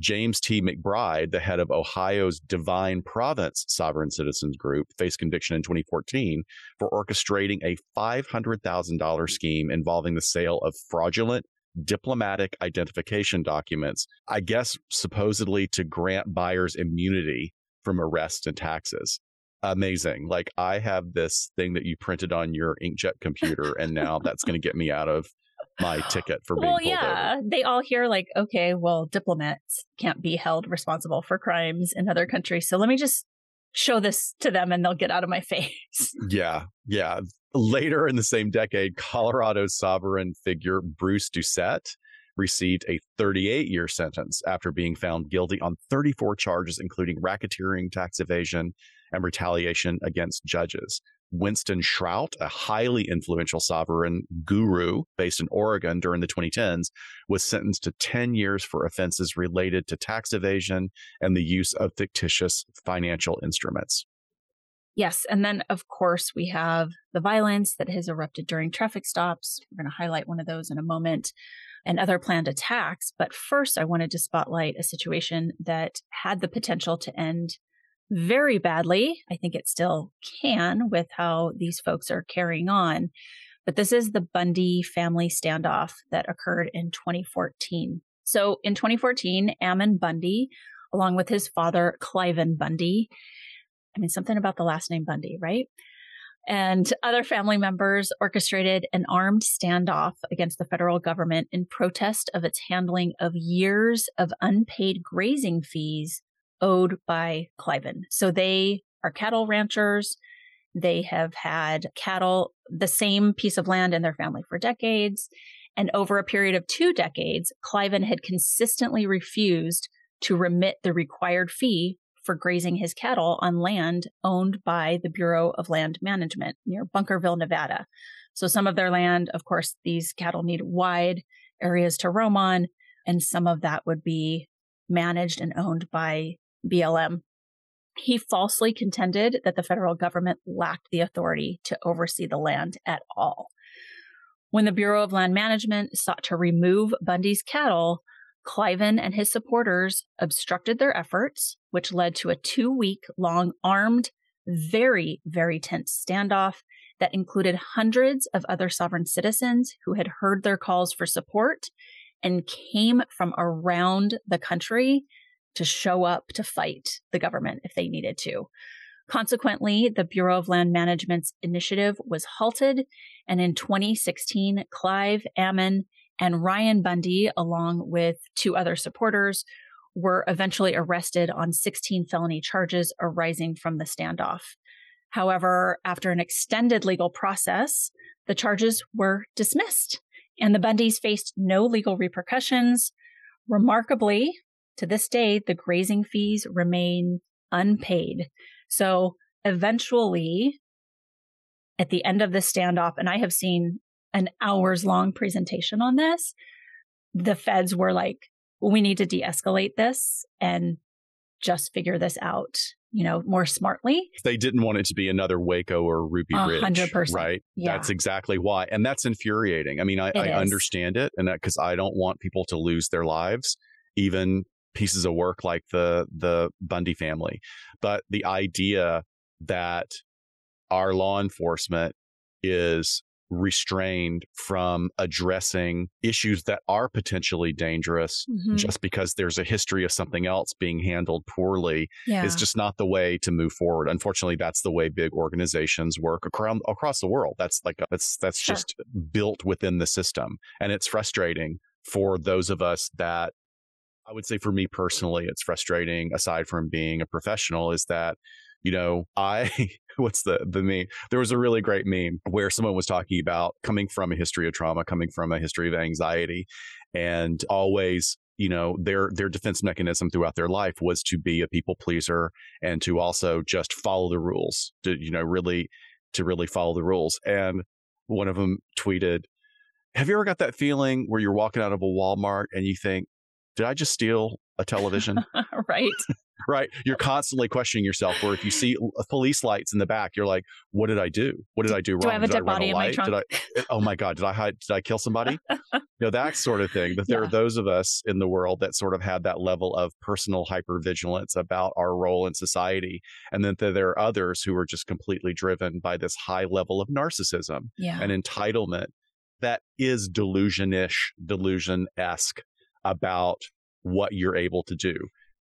James T. McBride, the head of Ohio's Divine Province Sovereign Citizens Group, faced conviction in 2014 for orchestrating a $500,000 scheme involving the sale of fraudulent diplomatic identification documents, I guess supposedly to grant buyers immunity from arrest and taxes amazing. Like I have this thing that you printed on your inkjet computer, and now that's going to get me out of my ticket for being well, pulled yeah, over. they all hear like, okay, well, diplomats can't be held responsible for crimes in other countries, so let me just show this to them, and they'll get out of my face. yeah, yeah. Later in the same decade, Colorado's sovereign figure Bruce Doucette received a 38 year sentence after being found guilty on 34 charges, including racketeering, tax evasion, and retaliation against judges. Winston Shrout, a highly influential sovereign guru based in Oregon during the 2010s, was sentenced to 10 years for offenses related to tax evasion and the use of fictitious financial instruments. Yes. And then, of course, we have the violence that has erupted during traffic stops. We're going to highlight one of those in a moment and other planned attacks. But first, I wanted to spotlight a situation that had the potential to end very badly. I think it still can with how these folks are carrying on. But this is the Bundy family standoff that occurred in 2014. So in 2014, Ammon Bundy, along with his father, Cliven Bundy, I mean, something about the last name Bundy, right? And other family members orchestrated an armed standoff against the federal government in protest of its handling of years of unpaid grazing fees owed by Cliven. So they are cattle ranchers. They have had cattle, the same piece of land in their family for decades. And over a period of two decades, Cliven had consistently refused to remit the required fee for grazing his cattle on land owned by the Bureau of Land Management near Bunkerville, Nevada. So some of their land, of course, these cattle need wide areas to roam on, and some of that would be managed and owned by BLM. He falsely contended that the federal government lacked the authority to oversee the land at all. When the Bureau of Land Management sought to remove Bundy's cattle, Cliven and his supporters obstructed their efforts, which led to a two week long armed, very, very tense standoff that included hundreds of other sovereign citizens who had heard their calls for support and came from around the country to show up to fight the government if they needed to. Consequently, the Bureau of Land Management's initiative was halted, and in 2016, Clive Ammon and Ryan Bundy, along with two other supporters, were eventually arrested on 16 felony charges arising from the standoff. However, after an extended legal process, the charges were dismissed and the Bundys faced no legal repercussions. Remarkably, to this day, the grazing fees remain unpaid. So eventually, at the end of the standoff, and I have seen an hours long presentation on this, the feds were like, we need to de escalate this and just figure this out you know, more smartly. They didn't want it to be another Waco or Ruby Ridge, 100%. right? Yeah. That's exactly why, and that's infuriating. I mean, I, I understand it, and that because I don't want people to lose their lives, even pieces of work like the the Bundy family, but the idea that our law enforcement is restrained from addressing issues that are potentially dangerous mm-hmm. just because there's a history of something else being handled poorly yeah. is just not the way to move forward. Unfortunately, that's the way big organizations work across across the world. That's like that's that's sure. just built within the system, and it's frustrating for those of us that I would say for me personally, it's frustrating aside from being a professional is that you know, I what's the the meme? There was a really great meme where someone was talking about coming from a history of trauma, coming from a history of anxiety, and always you know their their defense mechanism throughout their life was to be a people pleaser and to also just follow the rules to you know really to really follow the rules and one of them tweeted have you ever got that feeling where you're walking out of a Walmart and you think did I just steal a television? right. right. You're constantly questioning yourself. Where if you see police lights in the back, you're like, "What did I do? What did I do wrong? Do I have a dead body in my trunk? Did I? Eh, oh my god! Did I hide? Did I kill somebody? you know that sort of thing. But there yeah. are those of us in the world that sort of had that level of personal hypervigilance about our role in society, and then there are others who are just completely driven by this high level of narcissism yeah. and entitlement that is delusionish, delusion esque about what you're able to do.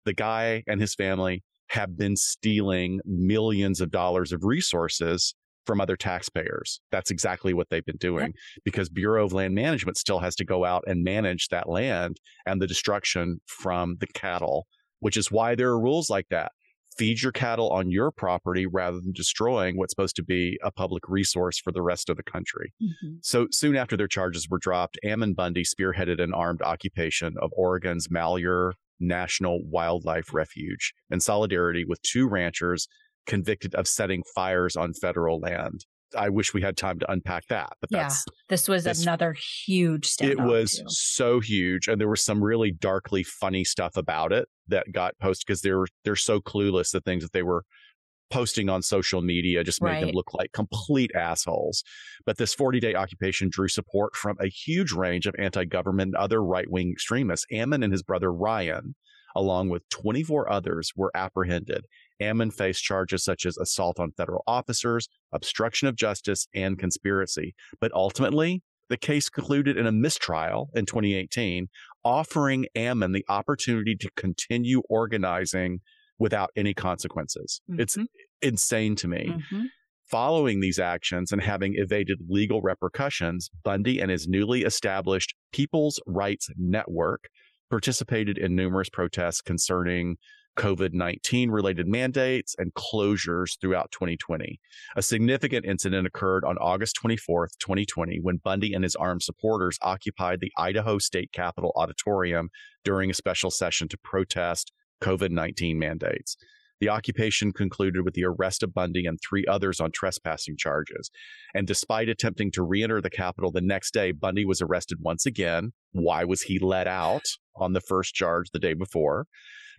The guy and his family have been stealing millions of dollars of resources from other taxpayers. That's exactly what they've been doing because Bureau of Land Management still has to go out and manage that land and the destruction from the cattle, which is why there are rules like that feed your cattle on your property rather than destroying what's supposed to be a public resource for the rest of the country. Mm-hmm. So soon after their charges were dropped, Ammon Bundy spearheaded an armed occupation of Oregon's Malheur National Wildlife Refuge in solidarity with two ranchers convicted of setting fires on federal land. I wish we had time to unpack that. But yeah, this was this, another huge step. It was too. so huge, and there was some really darkly funny stuff about it that got posted because they're they're so clueless. The things that they were posting on social media just made right. them look like complete assholes. But this 40 day occupation drew support from a huge range of anti government and other right wing extremists. Ammon and his brother Ryan, along with 24 others, were apprehended Ammon faced charges such as assault on federal officers, obstruction of justice, and conspiracy. But ultimately, the case concluded in a mistrial in 2018, offering Ammon the opportunity to continue organizing without any consequences. Mm-hmm. It's insane to me. Mm-hmm. Following these actions and having evaded legal repercussions, Bundy and his newly established People's Rights Network participated in numerous protests concerning COVID 19 related mandates and closures throughout 2020. A significant incident occurred on August 24th, 2020, when Bundy and his armed supporters occupied the Idaho State Capitol Auditorium during a special session to protest COVID 19 mandates. The occupation concluded with the arrest of Bundy and three others on trespassing charges. And despite attempting to re enter the Capitol the next day, Bundy was arrested once again. Why was he let out on the first charge the day before?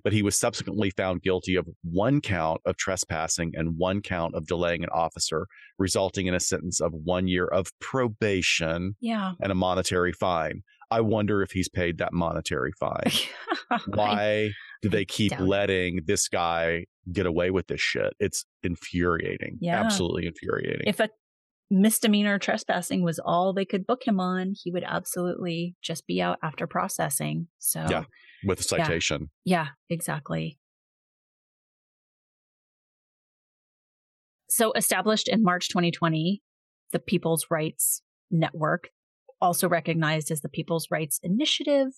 but he was subsequently found guilty of one count of trespassing and one count of delaying an officer, resulting in a sentence of one year of probation yeah. and a monetary fine. I wonder if he's paid that monetary fine. Why do they keep letting this guy get away with this shit? It's infuriating. Yeah. Absolutely infuriating. If a misdemeanor trespassing was all they could book him on, he would absolutely just be out after processing. So, yeah, with a citation. Yeah, yeah exactly. So, established in March 2020, the People's Rights Network, also recognized as the People's Rights Initiative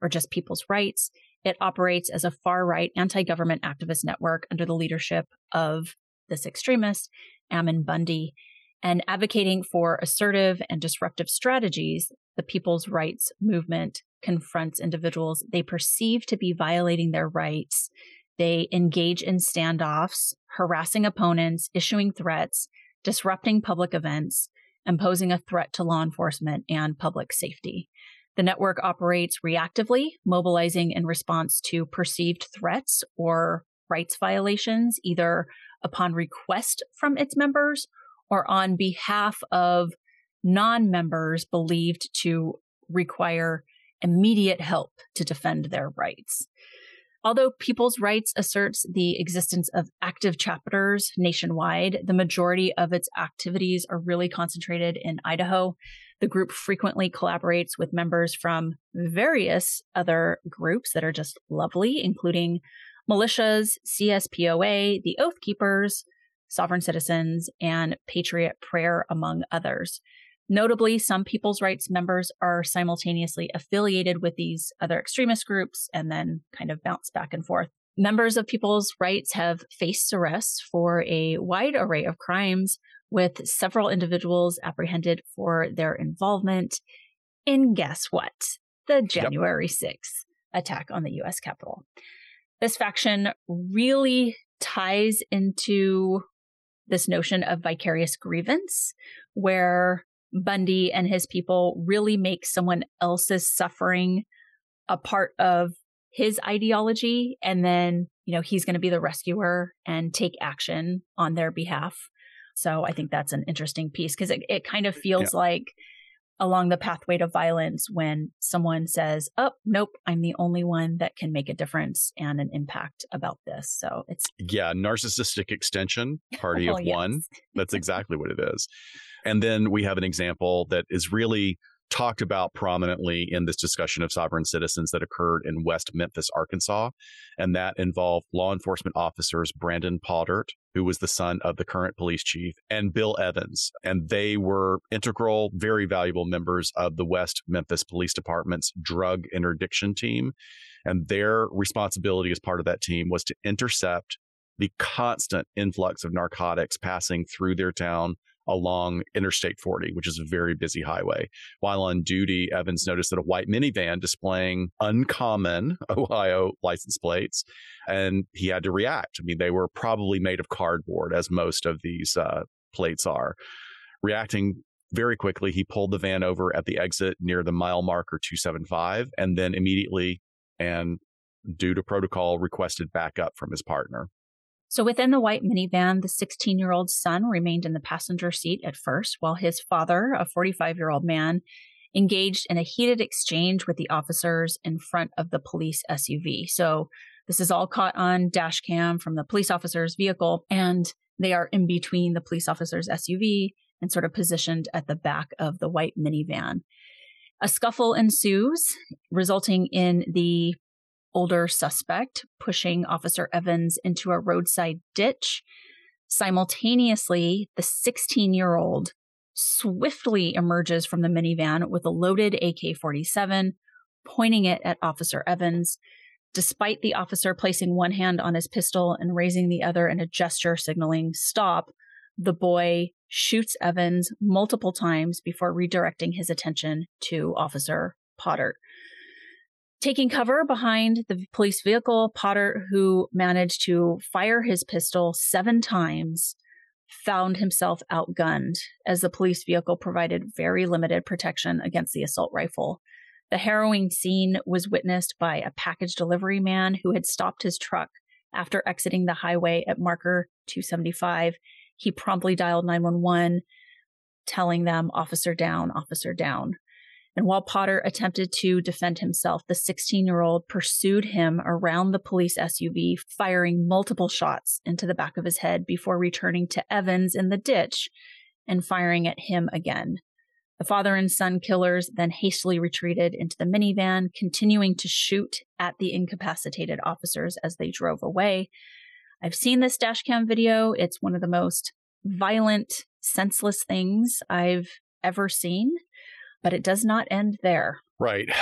or just People's Rights, it operates as a far right anti government activist network under the leadership of this extremist, Ammon Bundy. And advocating for assertive and disruptive strategies, the People's Rights Movement confronts individuals they perceive to be violating their rights. They engage in standoffs, harassing opponents, issuing threats, disrupting public events, and posing a threat to law enforcement and public safety. The network operates reactively, mobilizing in response to perceived threats or rights violations, either upon request from its members or on behalf of non members believed to require immediate help to defend their rights. Although People's Rights asserts the existence of active chapters nationwide, the majority of its activities are really concentrated in Idaho. The group frequently collaborates with members from various other groups that are just lovely, including militias, CSPOA, the Oath Keepers, Sovereign Citizens, and Patriot Prayer, among others. Notably, some people's rights members are simultaneously affiliated with these other extremist groups and then kind of bounce back and forth. Members of people's rights have faced arrests for a wide array of crimes, with several individuals apprehended for their involvement in guess what? The January yep. 6th attack on the US Capitol. This faction really ties into this notion of vicarious grievance, where Bundy and his people really make someone else's suffering a part of his ideology. And then, you know, he's going to be the rescuer and take action on their behalf. So I think that's an interesting piece because it, it kind of mm, feels yeah. like along the pathway to violence when someone says, Oh, nope, I'm the only one that can make a difference and an impact about this. So it's. Yeah, narcissistic extension, party of yes. one. That's exactly what it is. And then we have an example that is really talked about prominently in this discussion of sovereign citizens that occurred in West Memphis, Arkansas. And that involved law enforcement officers Brandon Paudert, who was the son of the current police chief, and Bill Evans. And they were integral, very valuable members of the West Memphis Police Department's drug interdiction team. And their responsibility as part of that team was to intercept the constant influx of narcotics passing through their town along Interstate 40, which is a very busy highway. While on duty, Evans noticed that a white minivan displaying uncommon Ohio license plates, and he had to react. I mean, they were probably made of cardboard, as most of these uh, plates are. Reacting very quickly, he pulled the van over at the exit near the mile marker 275, and then immediately and due to protocol requested backup from his partner. So within the white minivan, the 16 year old son remained in the passenger seat at first, while his father, a 45 year old man, engaged in a heated exchange with the officers in front of the police SUV. So this is all caught on dash cam from the police officer's vehicle, and they are in between the police officer's SUV and sort of positioned at the back of the white minivan. A scuffle ensues, resulting in the older suspect, pushing Officer Evans into a roadside ditch. Simultaneously, the 16 year old swiftly emerges from the minivan with a loaded AK 47, pointing it at Officer Evans. Despite the officer placing one hand on his pistol and raising the other in a gesture signaling stop, the boy shoots Evans multiple times before redirecting his attention to Officer Paudert. Taking cover behind the police vehicle, Paudert, who managed to fire his pistol seven times, found himself outgunned as the police vehicle provided very limited protection against the assault rifle. The harrowing scene was witnessed by a package delivery man who had stopped his truck after exiting the highway at marker 275. He promptly dialed 911, telling them, Officer down, officer down. And while Paudert attempted to defend himself, the 16 year old pursued him around the police SUV, firing multiple shots into the back of his head before returning to Evans in the ditch and firing at him again. The father and son killers then hastily retreated into the minivan, continuing to shoot at the incapacitated officers as they drove away. I've seen this dashcam video. It's one of the most violent, senseless things I've ever seen, but it does not end there. Right.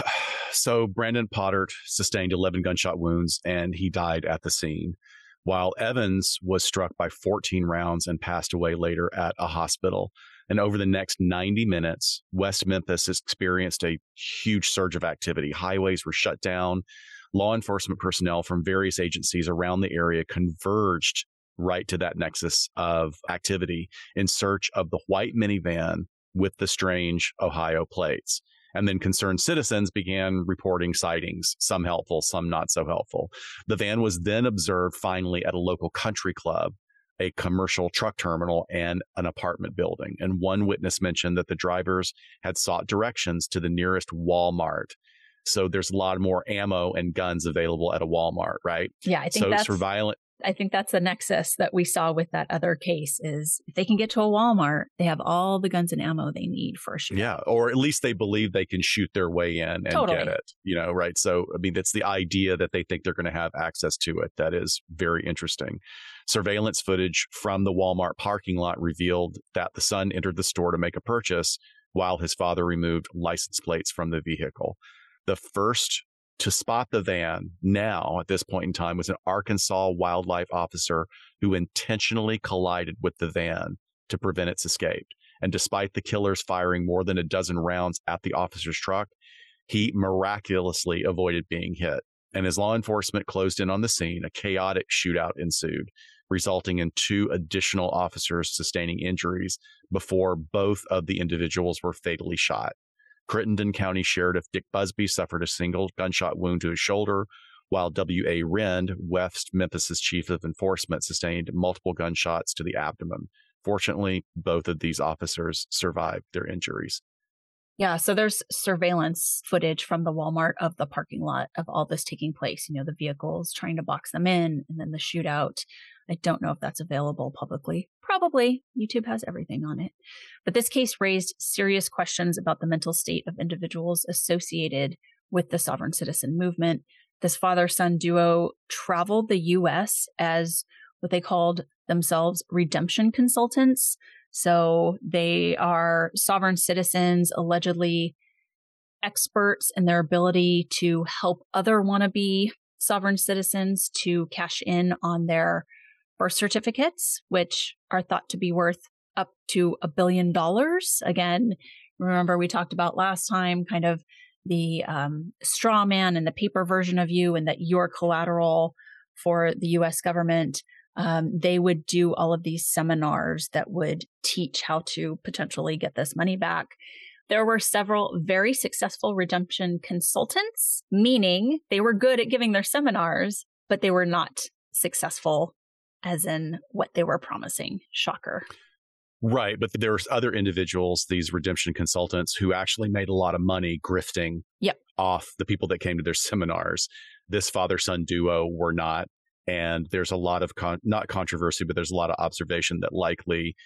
So Brandon Paudert sustained 11 gunshot wounds and he died at the scene, while Evans was struck by 14 rounds and passed away later at a hospital. And over the next 90 minutes, West Memphis experienced a huge surge of activity. Highways were shut down. Law enforcement personnel from various agencies around the area converged right to that nexus of activity in search of the white minivan with the strange Ohio plates. And then concerned citizens began reporting sightings, some helpful, some not so helpful. The van was then observed finally at a local country club, a commercial truck terminal, and an apartment building. And one witness mentioned that the drivers had sought directions to the nearest Walmart. So there's a lot more ammo and guns available at a Walmart, right? Yeah, I think so that's surveillance I think that's the nexus that we saw with that other case is if they can get to a Walmart, they have all the guns and ammo they need for a shootout. Yeah, or at least they believe they can shoot their way in and Totally. get it. You know, right? So I mean, that's the idea that they think they're going to have access to it. That is very interesting. Surveillance footage from the Walmart parking lot revealed that the son entered the store to make a purchase while his father removed license plates from the vehicle. The first to spot the van now at this point in time was an Arkansas wildlife officer who intentionally collided with the van to prevent its escape. And despite the killers firing more than a dozen rounds at the officer's truck, he miraculously avoided being hit. And as law enforcement closed in on the scene, a chaotic shootout ensued, resulting in two additional officers sustaining injuries before both of the individuals were fatally shot. Crittenden County Sheriff Dick Busby suffered a single gunshot wound to his shoulder, while W.A. Wren, West Memphis's chief of enforcement, sustained multiple gunshots to the abdomen. Fortunately, both of these officers survived their injuries. Yeah, so there's surveillance footage from the Walmart of the parking lot of all this taking place. You know, the vehicles trying to box them in and then the shootout. I don't know if that's available publicly. Probably. YouTube has everything on it. But this case raised serious questions about the mental state of individuals associated with the sovereign citizen movement. This father son duo traveled the US as what they called themselves redemption consultants. So they are sovereign citizens, allegedly experts in their ability to help other wannabe sovereign citizens to cash in on their birth certificates, which are thought to be worth up to a billion dollars. Again, remember we talked about last time kind of the um, straw man and the paper version of you, and that you're collateral for the US government. Um, they would do all of these seminars that would teach how to potentially get this money back. There were several very successful redemption consultants, meaning they were good at giving their seminars, but they were not successful as in what they were promising. Shocker. Right. But there's other individuals, these redemption consultants, who actually made a lot of money grifting Yep. off the people that came to their seminars. This father son duo were not. And there's a lot of, con- not controversy, but there's a lot of observation that likely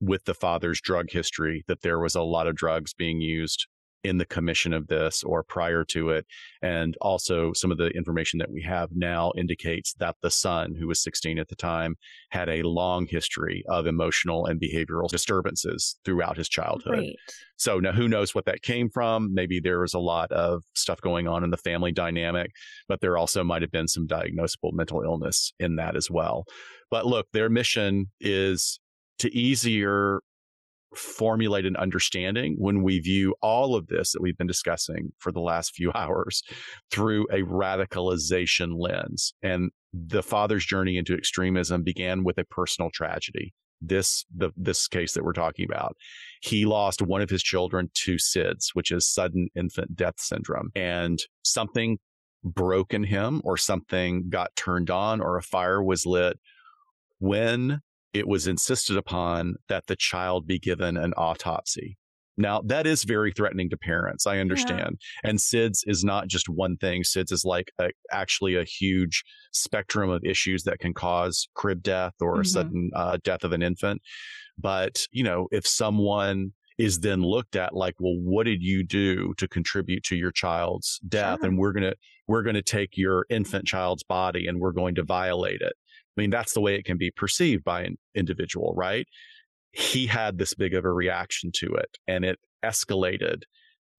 with the father's drug history, that there was a lot of drugs being used in the commission of this or prior to it. And also, some of the information that we have now indicates that the son, who was 16 at the time, had a long history of emotional and behavioral disturbances throughout his childhood. Great. So now who knows what that came from? Maybe there was a lot of stuff going on in the family dynamic, but there also might have been some diagnosable mental illness in that as well. But look, their mission is to easier formulate an understanding when we view all of this that we've been discussing for the last few hours through a radicalization lens. And the father's journey into extremism began with a personal tragedy. This the this case that we're talking about. He lost one of his children to SIDS, which is sudden infant death syndrome. And something broke in him or something got turned on or a fire was lit when it was insisted upon that the child be given an autopsy. Now, that is very threatening to parents. I understand. Yeah. And SIDS is not just one thing. SIDS is like a, actually a huge spectrum of issues that can cause crib death or mm-hmm. sudden uh, death of an infant. But, you know, if someone is then looked at like, well, what did you do to contribute to your child's death? Sure. And we're going to, we're going to take your infant child's body and we're going to violate it. I mean, that's the way it can be perceived by an individual, right? he had this big of a reaction to it and it escalated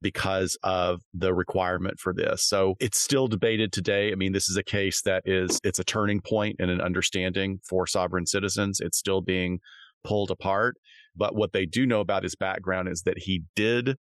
because of the requirement for this. So it's still debated today. I mean, this is a case that is, it's a turning point in an understanding for sovereign citizens. It's still being pulled apart. But what they do know about his background is that he did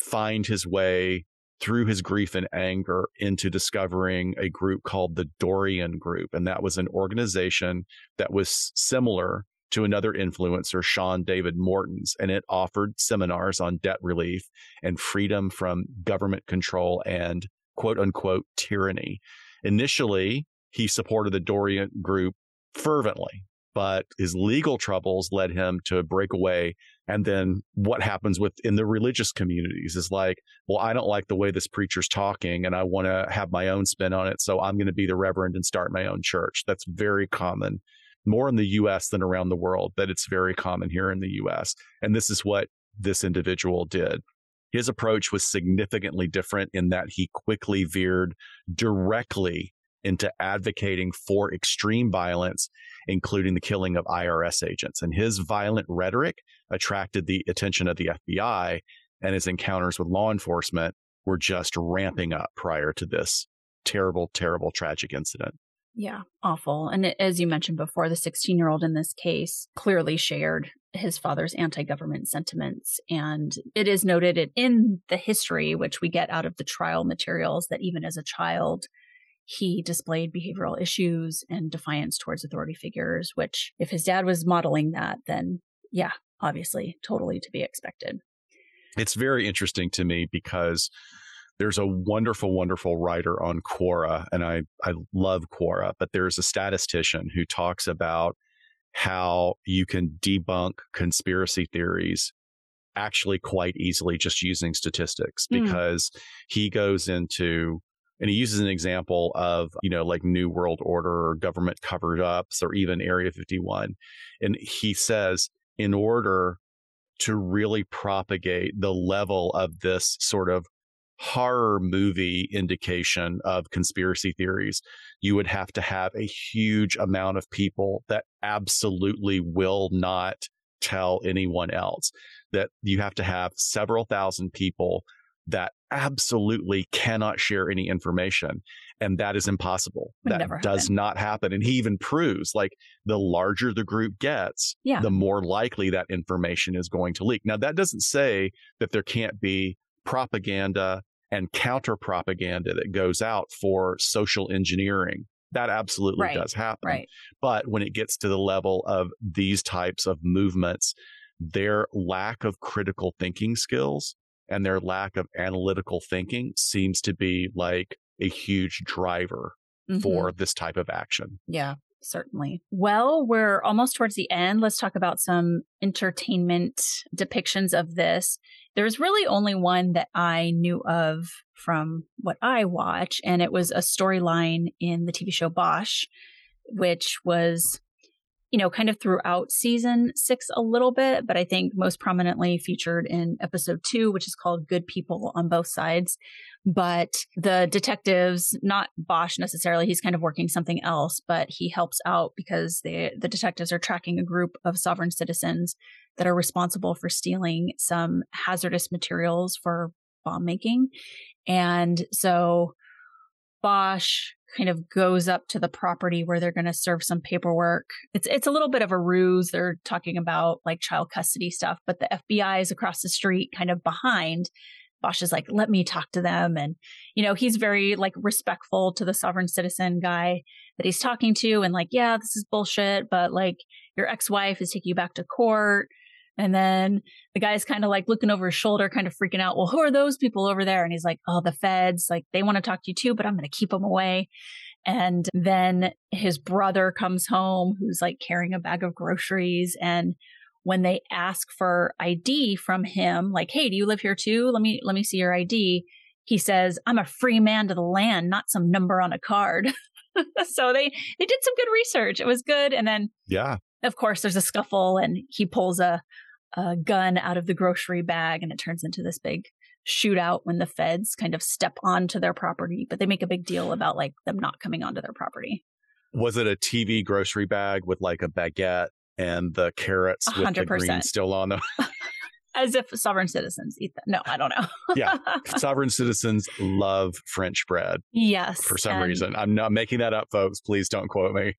find his way through his grief and anger into discovering a group called the Dorean Group. And that was an organization that was similar to another influencer, Sean David Morton's, and it offered seminars on debt relief and freedom from government control and quote unquote tyranny. Initially, he supported the Dorean group fervently, but his legal troubles led him to break away. And then what happens within the religious communities is like, well, I don't like the way this preacher's talking and I want to have my own spin on it. So I'm going to be the reverend and start my own church. That's very common more in the US than around the world, but it's very common here in the US. And this is what this individual did. His approach was significantly different in that he quickly veered directly into advocating for extreme violence, including the killing of IRS agents. And his violent rhetoric attracted the attention of the FBI, and his encounters with law enforcement were just ramping up prior to this terrible, terrible, tragic incident. Yeah, awful. And as you mentioned before, the 16 year old in this case clearly shared his father's anti government sentiments. And it is noted in the history, which we get out of the trial materials, that even as a child, he displayed behavioral issues and defiance towards authority figures, which, if his dad was modeling that, then yeah, obviously, totally to be expected. It's very interesting to me because there's a wonderful, wonderful writer on Quora, and I, I love Quora, but there's a statistician who talks about how you can debunk conspiracy theories actually quite easily just using statistics hmm. because mm. he goes into and he uses an example of you know like new world order or government covered ups or even area 51 and he says in order to really propagate the level of this sort of horror movie indication of conspiracy theories, you would have to have a huge amount of people that absolutely will not tell anyone else. That you have to have several thousand people that absolutely cannot share any information. And that is impossible. That does happen. not happen. And he even proves like the larger the group gets, yeah. the more likely that information is going to leak. Now, that doesn't say that there can't be propaganda and counter propaganda that goes out for social engineering. That absolutely right. does happen. Right. But when it gets to the level of these types of movements, their lack of critical thinking skills and their lack of analytical thinking seems to be like a huge driver mm-hmm. for this type of action. Yeah certainly. Well, we're almost towards the end. Let's talk about some entertainment depictions of this. There's really only one that I knew of from what I watch, and it was a storyline in the TV show Bosch, which was you know, kind of throughout season six a little bit, but I think most prominently featured in episode two, which is called Good People on Both Sides. But the detectives, not Bosch necessarily, he's kind of working something else, but he helps out because they, the detectives are tracking a group of sovereign citizens that are responsible for stealing some hazardous materials for bomb making. And so Bosch kind of goes up to the property where they're going to serve some paperwork. It's it's a little bit of a ruse. They're talking about like child custody stuff, but the FBI is across the street kind of behind. Bosch is like, "Let me talk to them." And you know, he's very like respectful to the sovereign citizen guy that he's talking to and like, "Yeah, this is bullshit, but like your ex-wife is taking you back to court." And then the guy's kind of like looking over his shoulder, kind of freaking out. Well, who are those people over there? And he's like, oh, the feds, like they want to talk to you too, but I'm going to keep them away. And then his brother comes home who's like carrying a bag of groceries. And when they ask for ID from him, like, "Hey, do you live here too? Let me let me see your ID." He says, "I'm a free man to the land, not some number on a card." so they they did some good research. It was good, and then yeah, of course, there's a scuffle, and he pulls a a gun out of the grocery bag, and it turns into this big shootout when the feds kind of step onto their property. But they make a big deal about like them not coming onto their property. Was it a TV grocery bag with like a baguette and the carrots 100%. with the green still on them. As if sovereign citizens eat them. No, I don't know. yeah. Sovereign citizens love French bread. Yes. For some reason. I'm not making that up, folks. Please don't quote me.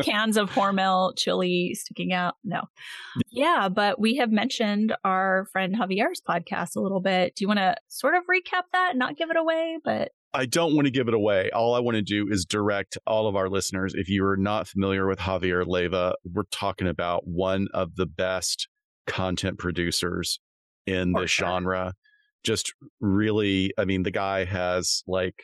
Cans of Hormel chili sticking out. No. Yeah, but we have mentioned our friend Javier's podcast a little bit. Do you want to sort of recap that, not give it away, but I don't want to give it away. All I want to do is direct all of our listeners. If you are not familiar with Javier Leiva, we're talking about one of the best content producers in the genre. Just really, I mean, the guy has like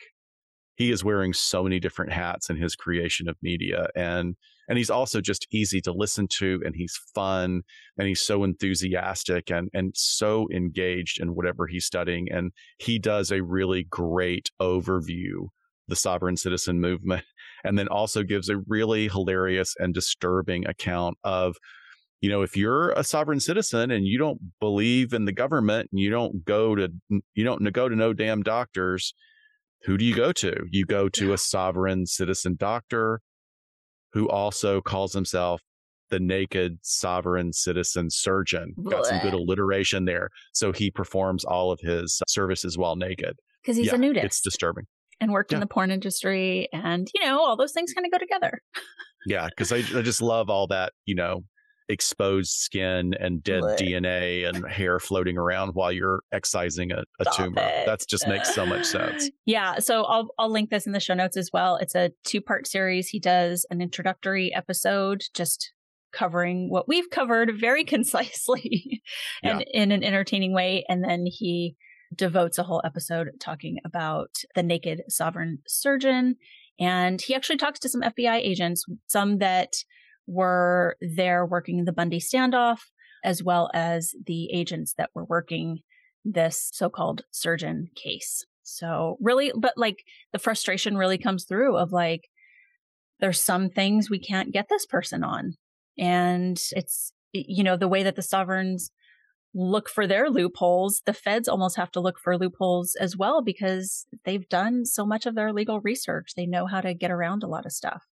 he is wearing so many different hats in his creation of media and and he's also just easy to listen to and he's fun and he's so enthusiastic and and so engaged in whatever he's studying and he does a really great overview the sovereign citizen movement and then also gives a really hilarious and disturbing account of you know if you're a sovereign citizen and you don't believe in the government and you don't go to you don't go to no damn doctors who do you go to? You go to a sovereign citizen doctor who also calls himself the naked sovereign citizen surgeon. Got some good alliteration there. So he performs all of his services while naked. Because he's yeah, a nudist. It's disturbing. And worked yeah. in the porn industry. And, you know, all those things kind of go together. yeah. Because I, I just love all that, you know, exposed skin and dead Blech. DNA and hair floating around while you're excising a, a tumor. That just makes so much sense. Yeah. So I'll, I'll link this in the show notes as well. It's a two part series. He does an introductory episode just covering what we've covered very concisely and yeah. in an entertaining way. And then he devotes a whole episode talking about the naked sovereign surgeon. And he actually talks to some FBI agents, some that were there working the Bundy standoff, as well as the agents that were working this so called surgeon case. So, really, but like the frustration really comes through of like, there's some things we can't get this person on. And it's, you know, the way that the sovereigns look for their loopholes, the feds almost have to look for loopholes as well because they've done so much of their legal research. They know how to get around a lot of stuff.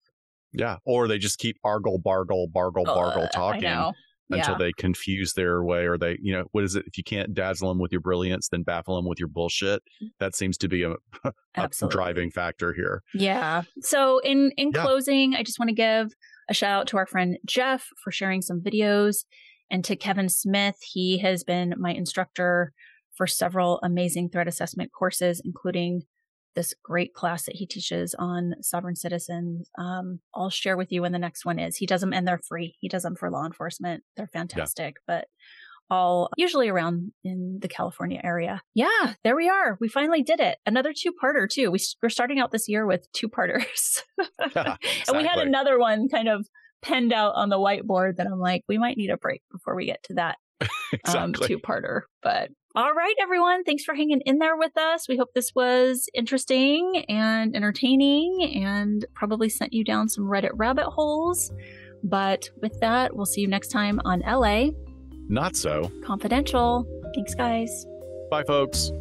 Yeah. Or they just keep argle, bargle, bargle, bargle uh, talking until yeah. they confuse their way or they, you know, what is it? If you can't dazzle them with your brilliance, then baffle them with your bullshit. Mm. That seems to be a, a driving factor here. Yeah. So in, in yeah. closing, I just want to give a shout out to our friend Jeff for sharing some videos and to Kevin Smith. He has been my instructor for several amazing threat assessment courses, including this great class that he teaches on sovereign citizens. Um, I'll share with you when the next one is. He does them and they're free. He does them for law enforcement. They're fantastic, yeah. but all usually around in the California area. Yeah, there we are. We finally did it. Another two parter too. We, we're starting out this year with two parters. exactly. And we had another one kind of penned out on the whiteboard that I'm like, we might need a break before we get to that um, exactly. um, two parter. But all right, everyone. Thanks for hanging in there with us. We hope this was interesting and entertaining and probably sent you down some Reddit rabbit holes. But with that, we'll see you next time on LA. Not so. Confidential. Thanks, guys. Bye, folks.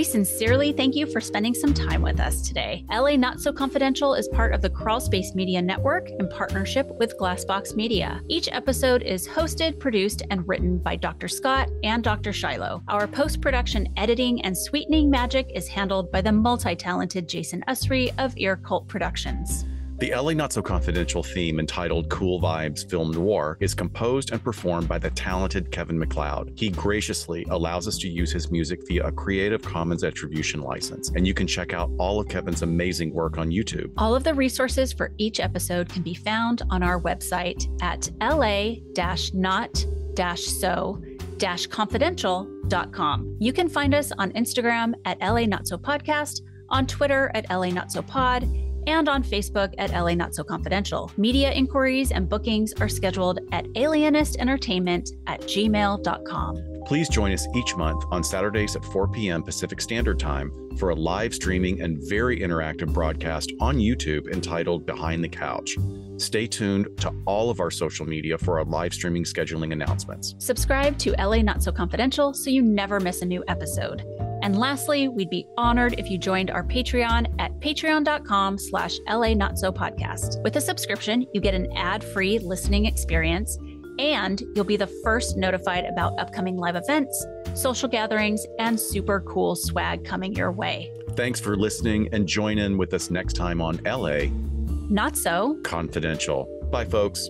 We sincerely thank you for spending some time with us today. LA Not So Confidential is part of the Crawlspace Media Network in partnership with Glassbox Media. Each episode is hosted, produced, and written by Dr. Scott and Dr. Shiloh. Our post production editing and sweetening magic is handled by the multi talented Jason Usry of Ear Cult Productions. The LA Not So Confidential theme entitled Cool Vibes Film Noir is composed and performed by the talented Kevin MacLeod. He graciously allows us to use his music via a Creative Commons Attribution license, and you can check out all of Kevin's amazing work on YouTube. All of the resources for each episode can be found on our website at la-not-so confidential.com. You can find us on Instagram at LA Not So Podcast, on Twitter at LA Not So Pod, and on Facebook at LA Not So Confidential. Media inquiries and bookings are scheduled at alienistentertainment at gmail.com. Please join us each month on Saturdays at 4 p.m. Pacific Standard Time for a live streaming and very interactive broadcast on YouTube entitled Behind the Couch. Stay tuned to all of our social media for our live streaming scheduling announcements. Subscribe to LA Not So Confidential so you never miss a new episode. And lastly, we'd be honored if you joined our Patreon at patreon.com slash LA Not So Podcast. With a subscription, you get an ad-free listening experience and you'll be the first notified about upcoming live events, social gatherings, and super cool swag coming your way. Thanks for listening and join in with us next time on LA Not So Confidential. Bye, folks.